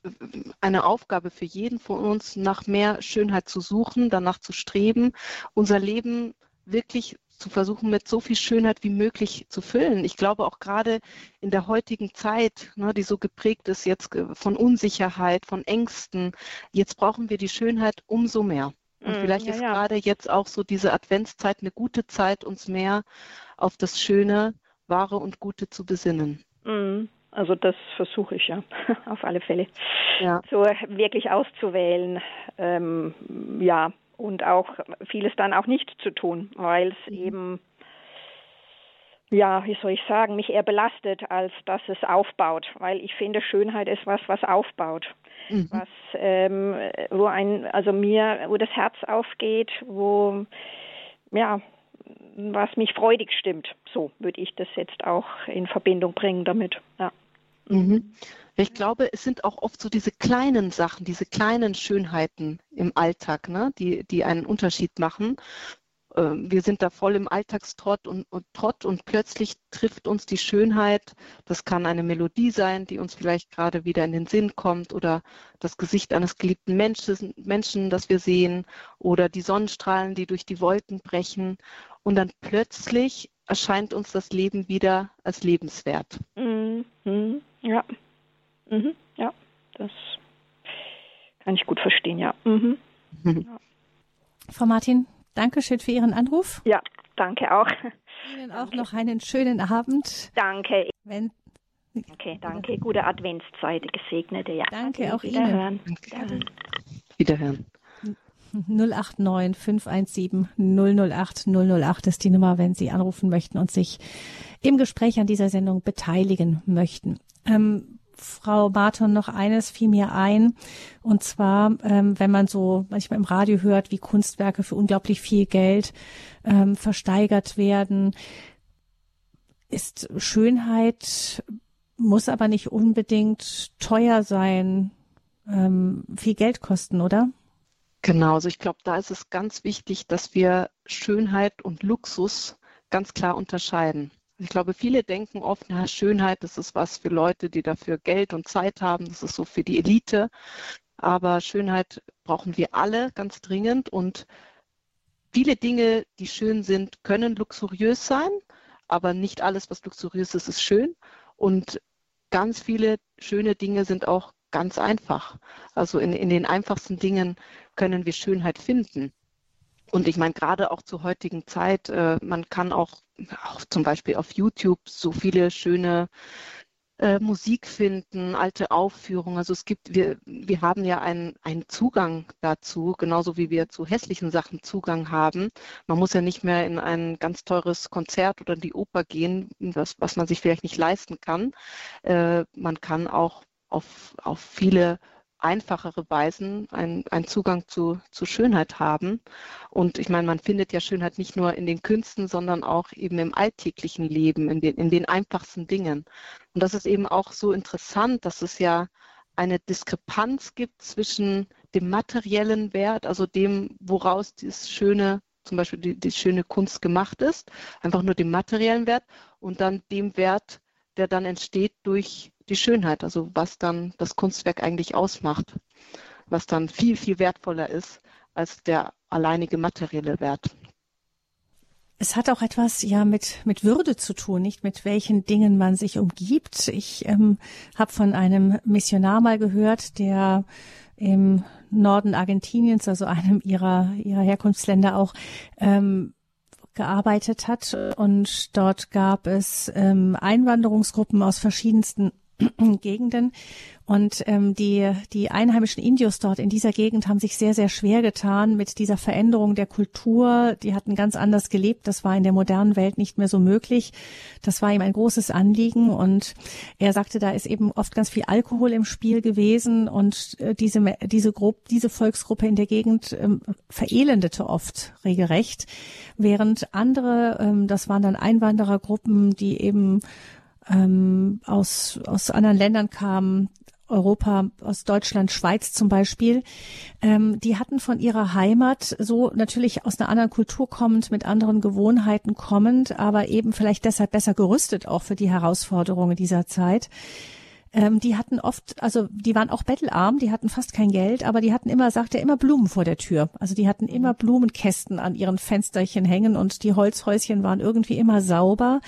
eine Aufgabe für jeden von uns, nach mehr Schönheit zu suchen, danach zu streben, unser Leben wirklich zu versuchen, mit so viel Schönheit wie möglich zu füllen. Ich glaube auch gerade in der heutigen Zeit, ne, die so geprägt ist jetzt von Unsicherheit, von Ängsten, jetzt brauchen wir die Schönheit umso mehr. Und mm, vielleicht ja, ist ja. gerade jetzt auch so diese Adventszeit eine gute Zeit, uns mehr auf das Schöne, Wahre und Gute zu besinnen. Mhm. Also das versuche ich ja, (laughs) auf alle Fälle. Ja. So wirklich auszuwählen, ähm, ja, und auch vieles dann auch nicht zu tun, weil es mhm. eben, ja, wie soll ich sagen, mich eher belastet, als dass es aufbaut, weil ich finde, Schönheit ist was, was aufbaut. Mhm. Was, ähm, wo ein, also mir, wo das Herz aufgeht, wo, ja, was mich freudig stimmt. So würde ich das jetzt auch in Verbindung bringen damit. Ja. Mhm. Ich glaube, es sind auch oft so diese kleinen Sachen, diese kleinen Schönheiten im Alltag, ne, die, die einen Unterschied machen. Ähm, wir sind da voll im Alltagstrott und, und Trott und plötzlich trifft uns die Schönheit. Das kann eine Melodie sein, die uns vielleicht gerade wieder in den Sinn kommt oder das Gesicht eines geliebten Menschen, Menschen, das wir sehen oder die Sonnenstrahlen, die durch die Wolken brechen. Und dann plötzlich erscheint uns das Leben wieder als lebenswert. Mhm. Ja. Mhm. Ja, das kann ich gut verstehen, ja. Mhm. ja. Frau Martin, danke schön für Ihren Anruf. Ja, danke auch. Ihnen auch danke. noch einen schönen Abend. Danke. Wenn Danke, danke. Gute Adventszeit, gesegnete. Ja. Danke auch Wiederhören. Ihnen. Wiederhören. Wiederhören. 089 517 008 008 ist die Nummer, wenn Sie anrufen möchten und sich im Gespräch an dieser Sendung beteiligen möchten. Ähm, Frau Barton, noch eines fiel mir ein. Und zwar, ähm, wenn man so manchmal im Radio hört, wie Kunstwerke für unglaublich viel Geld ähm, versteigert werden, ist Schönheit, muss aber nicht unbedingt teuer sein, ähm, viel Geld kosten, oder? Genau, also ich glaube, da ist es ganz wichtig, dass wir Schönheit und Luxus ganz klar unterscheiden. Ich glaube, viele denken oft, ja, Schönheit, das ist was für Leute, die dafür Geld und Zeit haben, das ist so für die Elite. Aber Schönheit brauchen wir alle ganz dringend und viele Dinge, die schön sind, können luxuriös sein, aber nicht alles, was luxuriös ist, ist schön. Und ganz viele schöne Dinge sind auch ganz einfach. Also in, in den einfachsten Dingen können wir Schönheit finden. Und ich meine, gerade auch zur heutigen Zeit, äh, man kann auch, auch zum Beispiel auf YouTube so viele schöne äh, Musik finden, alte Aufführungen. Also es gibt, wir, wir haben ja einen, einen Zugang dazu, genauso wie wir zu hässlichen Sachen Zugang haben. Man muss ja nicht mehr in ein ganz teures Konzert oder in die Oper gehen, was, was man sich vielleicht nicht leisten kann. Äh, man kann auch auf, auf viele einfachere Weisen einen, einen Zugang zu, zu Schönheit haben. Und ich meine, man findet ja Schönheit nicht nur in den Künsten, sondern auch eben im alltäglichen Leben, in den, in den einfachsten Dingen. Und das ist eben auch so interessant, dass es ja eine Diskrepanz gibt zwischen dem materiellen Wert, also dem, woraus dieses schöne, zum Beispiel die, die schöne Kunst gemacht ist, einfach nur dem materiellen Wert und dann dem Wert, der dann entsteht durch die Schönheit, also was dann das Kunstwerk eigentlich ausmacht, was dann viel, viel wertvoller ist als der alleinige materielle Wert. Es hat auch etwas ja mit mit Würde zu tun, nicht mit welchen Dingen man sich umgibt. Ich ähm, habe von einem Missionar mal gehört, der im Norden Argentiniens, also einem ihrer ihrer Herkunftsländer auch ähm, gearbeitet hat und dort gab es ähm, Einwanderungsgruppen aus verschiedensten (clears throat) Gegenden. Und ähm, die, die einheimischen Indios dort in dieser Gegend haben sich sehr, sehr schwer getan mit dieser Veränderung der Kultur. Die hatten ganz anders gelebt. Das war in der modernen Welt nicht mehr so möglich. Das war ihm ein großes Anliegen. Und er sagte, da ist eben oft ganz viel Alkohol im Spiel gewesen. Und äh, diese, diese, Gruppe, diese Volksgruppe in der Gegend ähm, verelendete oft regelrecht. Während andere, ähm, das waren dann Einwanderergruppen, die eben ähm, aus, aus anderen Ländern kamen, Europa, aus Deutschland, Schweiz zum Beispiel, ähm, die hatten von ihrer Heimat so natürlich aus einer anderen Kultur kommend, mit anderen Gewohnheiten kommend, aber eben vielleicht deshalb besser gerüstet auch für die Herausforderungen dieser Zeit. Ähm, die hatten oft, also die waren auch bettelarm, die hatten fast kein Geld, aber die hatten immer, sagt er, immer Blumen vor der Tür. Also die hatten immer Blumenkästen an ihren Fensterchen hängen und die Holzhäuschen waren irgendwie immer sauber.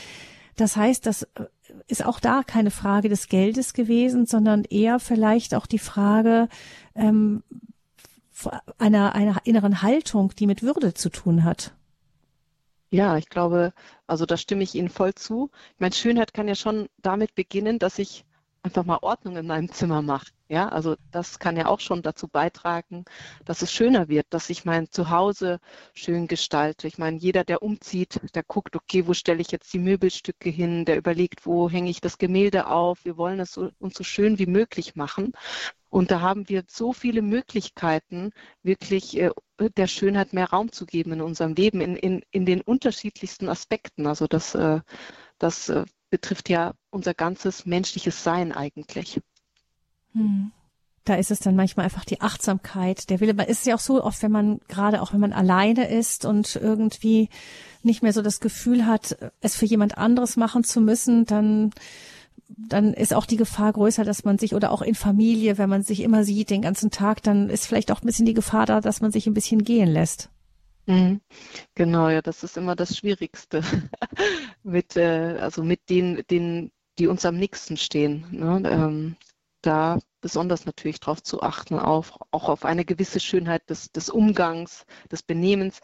Das heißt, das äh, ist auch da keine Frage des Geldes gewesen, sondern eher vielleicht auch die Frage ähm, einer, einer inneren Haltung, die mit Würde zu tun hat. Ja, ich glaube, also da stimme ich Ihnen voll zu. Ich meine, Schönheit kann ja schon damit beginnen, dass ich einfach mal Ordnung in meinem Zimmer mache. Ja, also das kann ja auch schon dazu beitragen, dass es schöner wird, dass ich mein Zuhause schön gestalte. Ich meine, jeder, der umzieht, der guckt, okay, wo stelle ich jetzt die Möbelstücke hin, der überlegt, wo hänge ich das Gemälde auf. Wir wollen es uns so schön wie möglich machen. Und da haben wir so viele Möglichkeiten, wirklich äh, der Schönheit mehr Raum zu geben in unserem Leben, in, in, in den unterschiedlichsten Aspekten. Also das, äh, das äh, betrifft ja unser ganzes menschliches Sein eigentlich. Hm. Da ist es dann manchmal einfach die Achtsamkeit, der Wille. Man ist ja auch so oft, wenn man gerade auch wenn man alleine ist und irgendwie nicht mehr so das Gefühl hat, es für jemand anderes machen zu müssen, dann dann ist auch die Gefahr größer, dass man sich oder auch in Familie, wenn man sich immer sieht den ganzen Tag, dann ist vielleicht auch ein bisschen die Gefahr da, dass man sich ein bisschen gehen lässt. Mhm. Genau, ja, das ist immer das Schwierigste (laughs) mit, äh, also mit denen, denen, die uns am nächsten stehen. Ne? Ähm, da besonders natürlich darauf zu achten, auf, auch auf eine gewisse Schönheit des, des Umgangs, des Benehmens.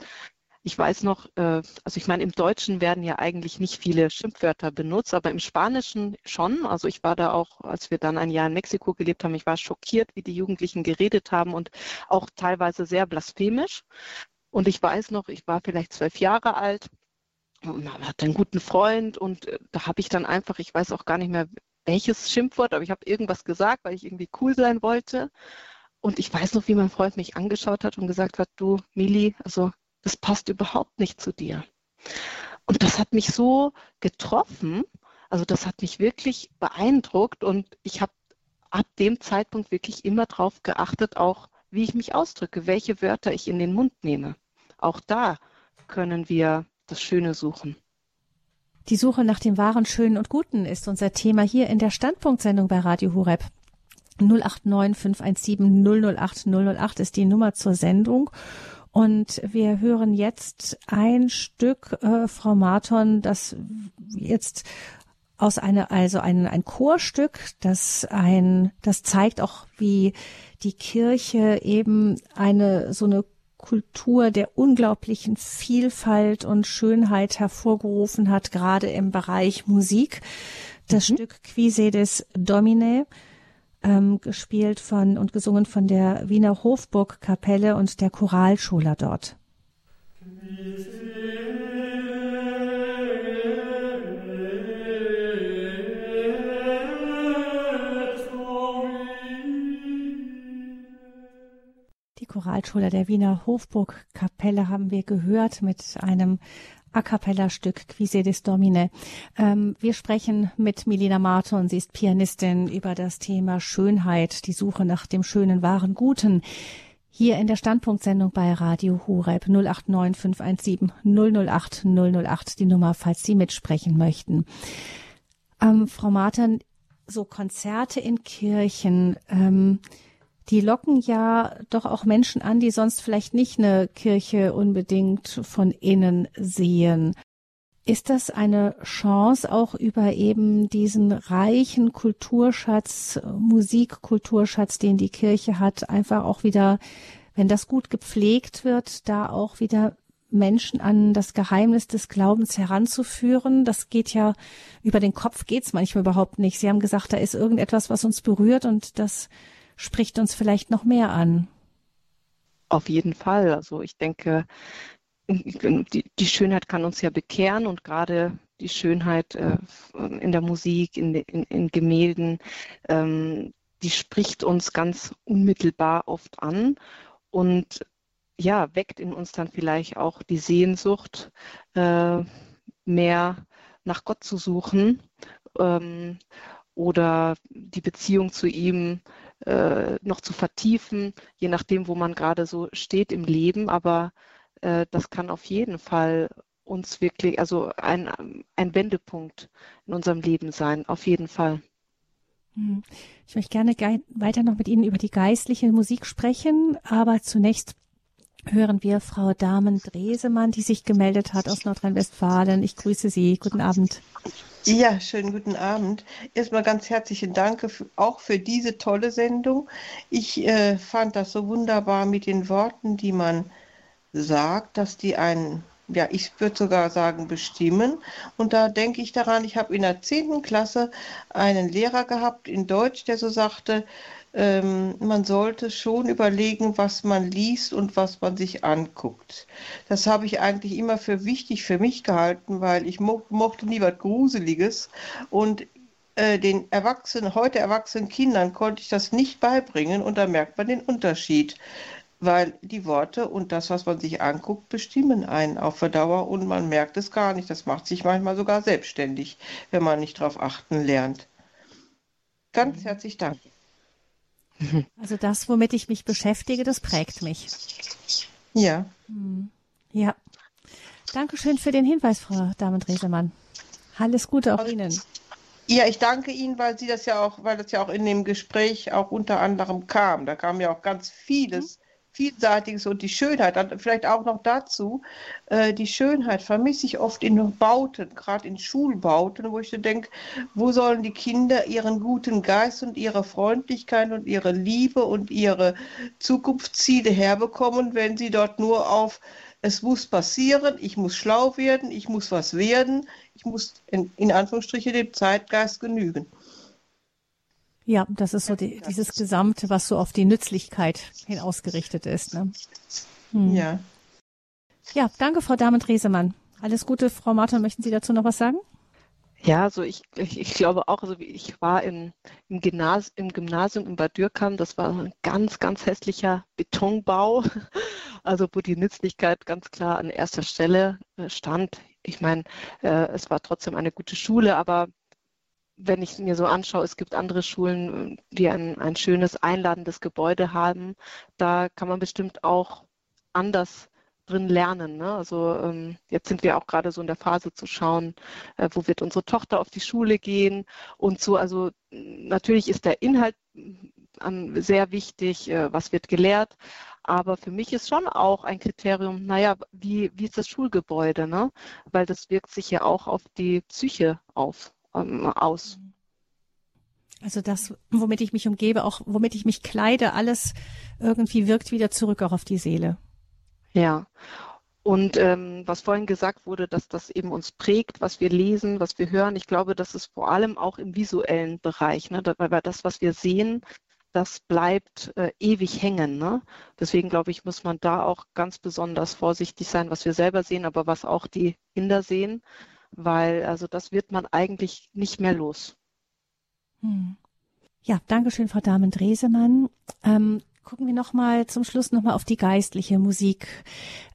Ich weiß noch, äh, also ich meine, im Deutschen werden ja eigentlich nicht viele Schimpfwörter benutzt, aber im Spanischen schon. Also ich war da auch, als wir dann ein Jahr in Mexiko gelebt haben, ich war schockiert, wie die Jugendlichen geredet haben und auch teilweise sehr blasphemisch. Und ich weiß noch, ich war vielleicht zwölf Jahre alt und hatte einen guten Freund und äh, da habe ich dann einfach, ich weiß auch gar nicht mehr welches Schimpfwort, aber ich habe irgendwas gesagt, weil ich irgendwie cool sein wollte. Und ich weiß noch, wie mein Freund mich angeschaut hat und gesagt hat, du, Mili, also das passt überhaupt nicht zu dir. Und das hat mich so getroffen, also das hat mich wirklich beeindruckt und ich habe ab dem Zeitpunkt wirklich immer darauf geachtet, auch wie ich mich ausdrücke, welche Wörter ich in den Mund nehme. Auch da können wir das Schöne suchen. Die Suche nach dem wahren, schönen und guten ist unser Thema hier in der Standpunktsendung bei Radio Hureb. 089 517 008 008 ist die Nummer zur Sendung. Und wir hören jetzt ein Stück, äh, Frau Marton, das jetzt aus einer, also ein, ein Chorstück, das ein, das zeigt auch, wie die Kirche eben eine, so eine Kultur der unglaublichen Vielfalt und Schönheit hervorgerufen hat, gerade im Bereich Musik. Das mhm. Stück Quisedes Domine, ähm, gespielt von und gesungen von der Wiener Hofburgkapelle und der Choralschule dort. Quise Choralschule der Wiener Hofburgkapelle haben wir gehört mit einem A cappella Stück Quisedis Domine. Ähm, wir sprechen mit Milena Marton, sie ist Pianistin über das Thema Schönheit, die Suche nach dem schönen, wahren, guten. Hier in der Standpunktsendung bei Radio Hureb 089 517 008 008 die Nummer, falls Sie mitsprechen möchten. Ähm, Frau Martin, so Konzerte in Kirchen, ähm, die locken ja doch auch Menschen an, die sonst vielleicht nicht eine Kirche unbedingt von innen sehen. Ist das eine Chance, auch über eben diesen reichen Kulturschatz, Musikkulturschatz, den die Kirche hat, einfach auch wieder, wenn das gut gepflegt wird, da auch wieder Menschen an das Geheimnis des Glaubens heranzuführen. Das geht ja über den Kopf geht's manchmal überhaupt nicht. Sie haben gesagt, da ist irgendetwas, was uns berührt und das spricht uns vielleicht noch mehr an. Auf jeden Fall. Also ich denke, die, Schönheit kann uns ja bekehren und gerade die Schönheit äh, in der Musik, in, in, in Gemälden, ähm, die spricht uns ganz unmittelbar oft an und ja, weckt in uns dann vielleicht auch die Sehnsucht, äh, mehr nach Gott zu suchen ähm, oder die Beziehung zu ihm äh, noch zu vertiefen, je nachdem, wo man gerade so steht im Leben. Aber äh, das kann auf jeden Fall uns wirklich, also ein, ein Wendepunkt in unserem Leben sein, auf jeden Fall. Hm. Ich möchte gerne weiter noch mit Ihnen über die geistliche Musik sprechen, aber zunächst hören wir Frau Damen-Dresemann, die sich gemeldet hat aus Nordrhein-Westfalen. Ich grüße Sie. Guten Abend. Ja, schönen guten Abend. Erstmal ganz herzlichen Dank auch für diese tolle Sendung. Ich äh, fand das so wunderbar mit den Worten, die man sagt, dass die einen ja, ich würde sogar sagen, bestimmen. Und da denke ich daran, ich habe in der 10. Klasse einen Lehrer gehabt in Deutsch, der so sagte, ähm, man sollte schon überlegen, was man liest und was man sich anguckt. Das habe ich eigentlich immer für wichtig für mich gehalten, weil ich mo mochte nie was Gruseliges. Und äh, den Erwachsenen, heute erwachsenen Kindern konnte ich das nicht beibringen und da merkt man den Unterschied weil die Worte und das, was man sich anguckt, bestimmen einen auf Verdauer und man merkt es gar nicht. Das macht sich manchmal sogar selbstständig, wenn man nicht darauf achten lernt. Ganz mhm. herzlich Dank. Also das, womit ich mich beschäftige, das prägt mich. Ja. Hm. Ja. Dankeschön für den Hinweis, Frau Damen-Dresemann. Alles Gute auch Ihnen. Ja, ich danke Ihnen, weil Sie das ja auch, weil das ja auch in dem Gespräch auch unter anderem kam. Da kam ja auch ganz vieles Vielseitiges und die Schönheit. Dann vielleicht auch noch dazu, äh, die Schönheit vermisse ich oft in Bauten, gerade in Schulbauten, wo ich so denke, wo sollen die Kinder ihren guten Geist und ihre Freundlichkeit und ihre Liebe und ihre Zukunftsziele herbekommen, wenn sie dort nur auf es muss passieren, ich muss schlau werden, ich muss was werden, ich muss in, in Anführungsstriche dem Zeitgeist genügen. Ja, das ist so die, dieses Gesamte, was so auf die Nützlichkeit hin ausgerichtet ist. Ne? Hm. Ja. Ja, danke, Frau Damen-Dresemann. Alles Gute, Frau Martin. Möchten Sie dazu noch was sagen? Ja, also ich, ich, ich glaube auch, also ich war im, im, Gymnasium, im Gymnasium in Bad Dürkheim, das war ein ganz, ganz hässlicher Betonbau, (laughs) also wo die Nützlichkeit ganz klar an erster Stelle äh, stand. Ich meine, äh, es war trotzdem eine gute Schule, aber wenn ich mir so anschaue, es gibt andere Schulen, die ein, ein schönes, einladendes Gebäude haben, da kann man bestimmt auch anders drin lernen. Ne? Also ähm, jetzt sind wir auch gerade so in der Phase zu schauen, äh, wo wird unsere Tochter auf die Schule gehen und so. Also natürlich ist der Inhalt ähm, sehr wichtig, äh, was wird gelehrt. Aber für mich ist schon auch ein Kriterium, naja, wie, wie ist das Schulgebäude, ne? Weil das wirkt sich ja auch auf die Psyche auf aus. Also das, womit ich mich umgebe, auch womit ich mich kleide, alles irgendwie wirkt wieder zurück auch auf die Seele. Ja. Und ähm, was vorhin gesagt wurde, dass das eben uns prägt, was wir lesen, was wir hören, ich glaube, das ist vor allem auch im visuellen Bereich, ne? weil das, was wir sehen, das bleibt äh, ewig hängen. Ne? Deswegen glaube ich, muss man da auch ganz besonders vorsichtig sein, was wir selber sehen, aber was auch die Kinder sehen, weil also das wird man eigentlich nicht mehr los. Hm. Ja, danke schön, Frau Damen-Dresemann. Ähm, gucken wir noch mal zum Schluss noch mal auf die geistliche Musik.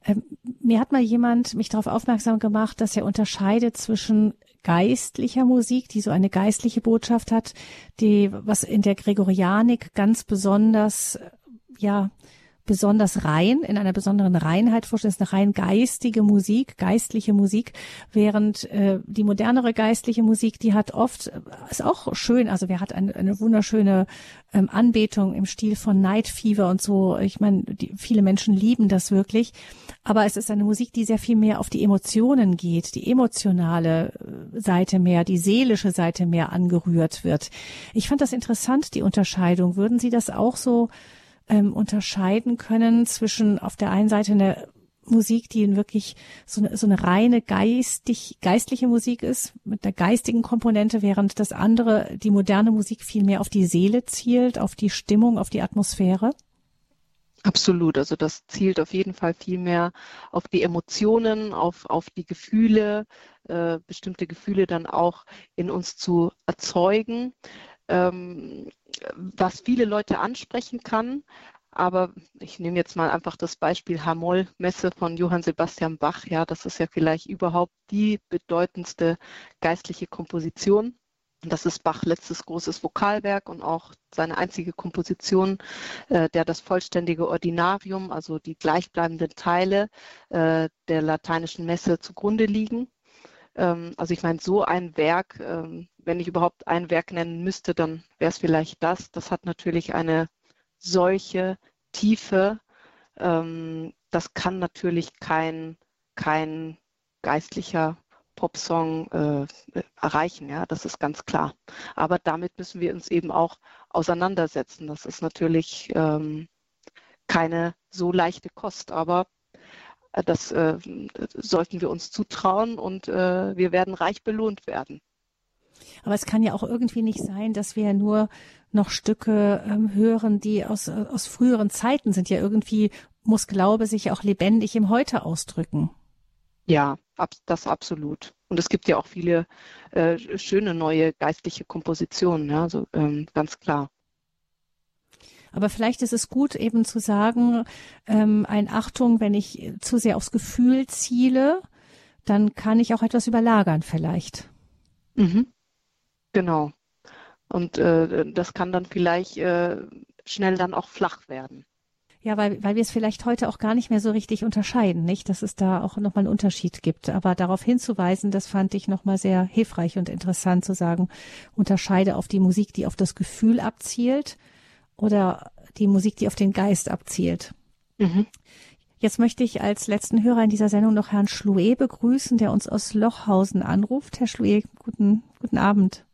Ähm, mir hat mal jemand mich darauf aufmerksam gemacht, dass er unterscheidet zwischen geistlicher Musik, die so eine geistliche Botschaft hat, die was in der Gregorianik ganz besonders ja besonders rein, in einer besonderen Reinheit vorstellen. Es ist eine rein geistige Musik, geistliche Musik, während äh, die modernere geistliche Musik, die hat oft, äh, ist auch schön, also wer hat eine, eine wunderschöne ähm, Anbetung im Stil von Night Fever und so. Ich meine, die, viele Menschen lieben das wirklich, aber es ist eine Musik, die sehr viel mehr auf die Emotionen geht, die emotionale äh, Seite mehr, die seelische Seite mehr angerührt wird. Ich fand das interessant, die Unterscheidung. Würden Sie das auch so ähm, unterscheiden können zwischen auf der einen Seite eine Musik, die wirklich so eine, so eine reine geistig, geistliche Musik ist, mit der geistigen Komponente, während das andere, die moderne Musik viel mehr auf die Seele zielt, auf die Stimmung, auf die Atmosphäre? Absolut. Also das zielt auf jeden Fall viel mehr auf die Emotionen, auf, auf die Gefühle, äh, bestimmte Gefühle dann auch in uns zu erzeugen ähm, was viele Leute ansprechen kann. Aber ich nehme jetzt mal einfach das Beispiel Hamoll-Messe von Johann Sebastian Bach. Ja, das ist ja vielleicht überhaupt die bedeutendste geistliche Komposition. Das ist Bach letztes großes Vokalwerk und auch seine einzige Komposition, äh, der das vollständige Ordinarium, also die gleichbleibenden Teile äh, der lateinischen Messe zugrunde liegen. Ähm, also ich meine, so ein Werk, ähm, wenn ich überhaupt ein Werk nennen müsste, dann wäre es vielleicht das. Das hat natürlich eine solche Tiefe. Ähm, das kann natürlich kein, kein geistlicher Popsong äh, erreichen, ja, das ist ganz klar. Aber damit müssen wir uns eben auch auseinandersetzen. Das ist natürlich ähm, keine so leichte Kost, aber äh, das äh, sollten wir uns zutrauen und äh, wir werden reich belohnt werden. Aber es kann ja auch irgendwie nicht sein, dass wir nur noch Stücke ähm, hören, die aus, aus früheren Zeiten sind. Ja, irgendwie muss Glaube sich auch lebendig im Heute ausdrücken. Ja, das absolut. Und es gibt ja auch viele äh, schöne neue geistliche Kompositionen, ja, so ähm, ganz klar. Aber vielleicht ist es gut, eben zu sagen, ähm, ein Achtung, wenn ich zu sehr aufs Gefühl ziele, dann kann ich auch etwas überlagern vielleicht. Mhm. Genau. Und äh, das kann dann vielleicht äh, schnell dann auch flach werden. Ja, weil, weil wir es vielleicht heute auch gar nicht mehr so richtig unterscheiden, nicht? Dass es da auch nochmal einen Unterschied gibt. Aber darauf hinzuweisen, das fand ich nochmal sehr hilfreich und interessant zu sagen, unterscheide auf die Musik, die auf das Gefühl abzielt oder die Musik, die auf den Geist abzielt. Mhm. Jetzt möchte ich als letzten Hörer in dieser Sendung noch Herrn Schlué begrüßen, der uns aus Lochhausen anruft. Herr Schlué, guten, guten Abend.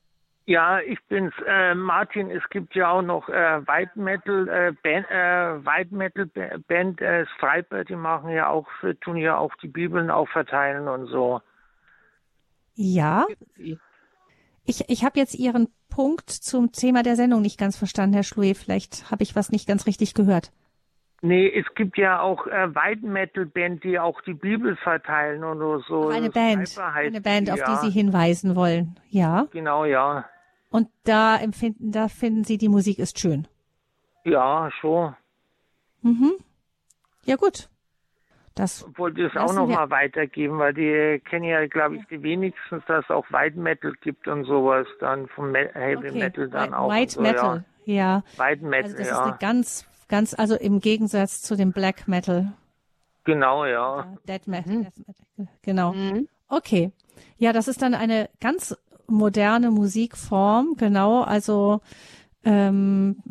Ja, ich bin's, äh, Martin. Es gibt ja auch noch äh, White Metal äh, Band, äh, White Metal Band äh, Striper, die machen ja auch, tun ja auch die Bibeln auch verteilen und so. Ja. Ich, ich habe jetzt Ihren Punkt zum Thema der Sendung nicht ganz verstanden, Herr Schlué. Vielleicht habe ich was nicht ganz richtig gehört. Nee, es gibt ja auch äh, White Metal Band, die auch die Bibel verteilen oder so. Ach, eine Band, eine Band, auf ja. die Sie hinweisen wollen. Ja. Genau, ja. Und da empfinden, da finden Sie, die Musik ist schön. Ja, schon. Mhm. Ja, gut. Das wollte ich auch noch mal weitergeben, weil die kennen ja, glaube ich, die wenigstens, dass es auch White Metal gibt und sowas dann vom Heavy okay. Metal dann auch. White so, Metal, ja. ja. White Metal, also das ja. ist eine ganz, ganz, also im Gegensatz zu dem Black Metal. Genau, ja. Dead Metal, mhm. Death Metal. genau. Mhm. Okay. Ja, das ist dann eine ganz moderne Musikform, genau. Also ähm,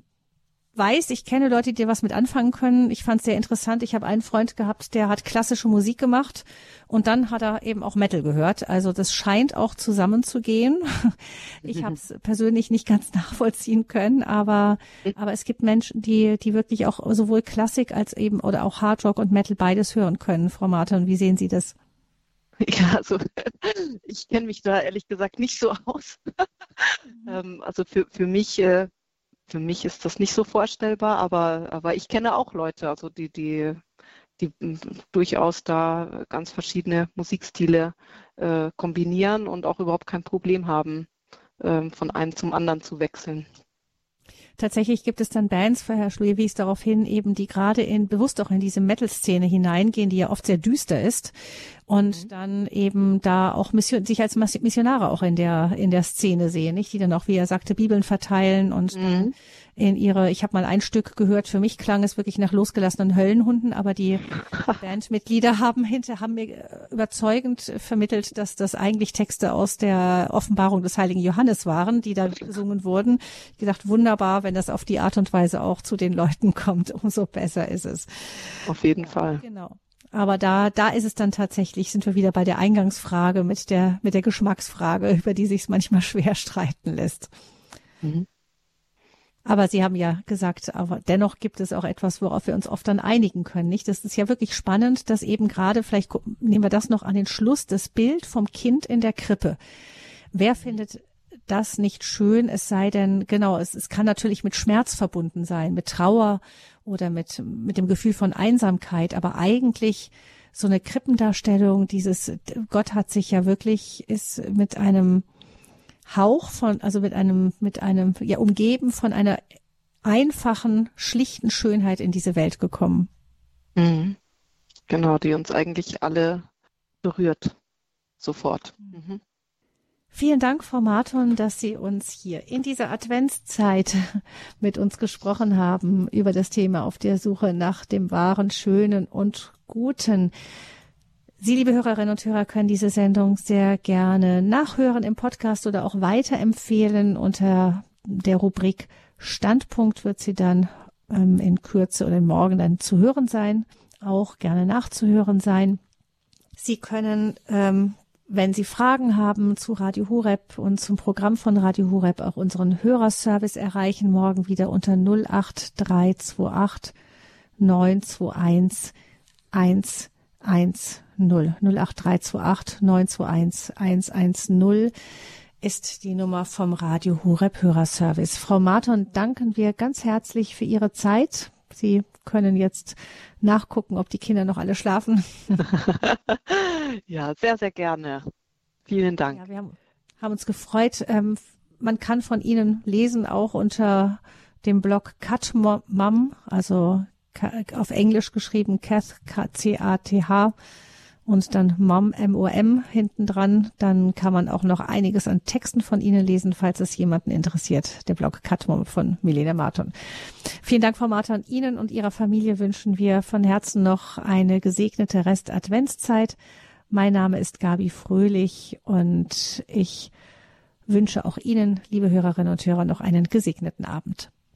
weiß, ich kenne Leute, die was mit anfangen können. Ich fand es sehr interessant. Ich habe einen Freund gehabt, der hat klassische Musik gemacht und dann hat er eben auch Metal gehört. Also das scheint auch zusammenzugehen. (laughs) Ich habe es (laughs) persönlich nicht ganz nachvollziehen können, aber aber es gibt Menschen, die die wirklich auch sowohl Klassik als eben oder auch Hardrock und Metal beides hören können. Frau Martin, wie sehen Sie das? Ja, also (laughs) ich kenne mich da ehrlich gesagt nicht so aus. Ähm, also für, für mich äh, für mich ist das nicht so vorstellbar, aber, aber ich kenne auch Leute, also die, die, die durchaus da ganz verschiedene Musikstile äh, kombinieren und auch überhaupt kein Problem haben, äh, von einem zum anderen zu wechseln. Tatsächlich gibt es dann Bands, Herr Schlue wies darauf hin, eben die gerade in, bewusst auch in diese Metal-Szene hineingehen, die ja oft sehr düster ist und mhm. dann eben da auch Mission, sich als Missionare auch in der, in der Szene sehen, nicht? Die dann auch, wie er sagte, Bibeln verteilen und mhm in ihre, ich habe mal ein Stück gehört, für mich klang es wirklich nach losgelassenen Höllenhunden, aber die (laughs) Bandmitglieder haben hinter, haben mir äh, überzeugend vermittelt, dass das eigentlich Texte aus der Offenbarung des heiligen Johannes waren, die da gesungen wurden. Ich gedacht, wunderbar, wenn das auf die Art und Weise auch zu den Leuten (laughs) kommt, umso besser ist es. Auf jeden Fall. Genau. Aber da, da ist es dann tatsächlich, sind wir wieder bei der Eingangsfrage mit der, mit der Geschmacksfrage, (laughs) über die sich manchmal schwer streiten lässt. Mhm. Aber Sie haben ja gesagt, aber dennoch gibt es auch etwas, worauf wir uns oft dann einigen können, nicht? Das ist ja wirklich spannend, dass eben gerade, vielleicht nehmen wir das noch an den Schluss, das Bild vom Kind in der Krippe. Wer findet das nicht schön, es sei denn, genau, es, es kann natürlich mit Schmerz verbunden sein, mit Trauer oder mit, mit dem Gefühl von Einsamkeit, aber eigentlich so eine Krippendarstellung, dieses, Gott hat sich ja wirklich, ist mit einem, Hauch von, also mit einem, mit einem, ja, umgeben von einer einfachen, schlichten Schönheit in diese Welt gekommen. Mhm. Genau, die uns eigentlich alle berührt. Sofort. Mhm. Vielen Dank, Frau Marton, dass Sie uns hier in dieser Adventszeit (laughs) mit uns gesprochen haben über das Thema auf der Suche nach dem wahren, schönen und guten. Sie, liebe Hörerinnen und Hörer, können diese Sendung sehr gerne nachhören im Podcast oder auch weiterempfehlen. Unter der Rubrik Standpunkt wird sie dann ähm, in Kürze oder morgen dann zu hören sein, auch gerne nachzuhören sein. Sie können, ähm, wenn Sie Fragen haben zu Radio Hureb und zum Programm von Radio Hureb, auch unseren Hörerservice erreichen, morgen wieder unter 08328 921 1 08328 921 110 ist die Nummer vom Radio Horeb Hörerservice. Frau Marton, danken wir ganz herzlich für Ihre Zeit. Sie können jetzt nachgucken, ob die Kinder noch alle schlafen. (laughs) ja, sehr, sehr gerne. Vielen Dank. Ja, wir haben, haben uns gefreut. Ähm, man kann von Ihnen lesen, auch unter dem Blog Cat Mom, also auf Englisch geschrieben, Cath, C-A-T-H und dann Mom, M-O-M hinten dran. Dann kann man auch noch einiges an Texten von Ihnen lesen, falls es jemanden interessiert. Der Blog Catmom von Milena Marton. Vielen Dank, Frau Marton. Ihnen und Ihrer Familie wünschen wir von Herzen noch eine gesegnete Rest-Adventszeit. Mein Name ist Gabi Fröhlich und ich wünsche auch Ihnen, liebe Hörerinnen und Hörer, noch einen gesegneten Abend.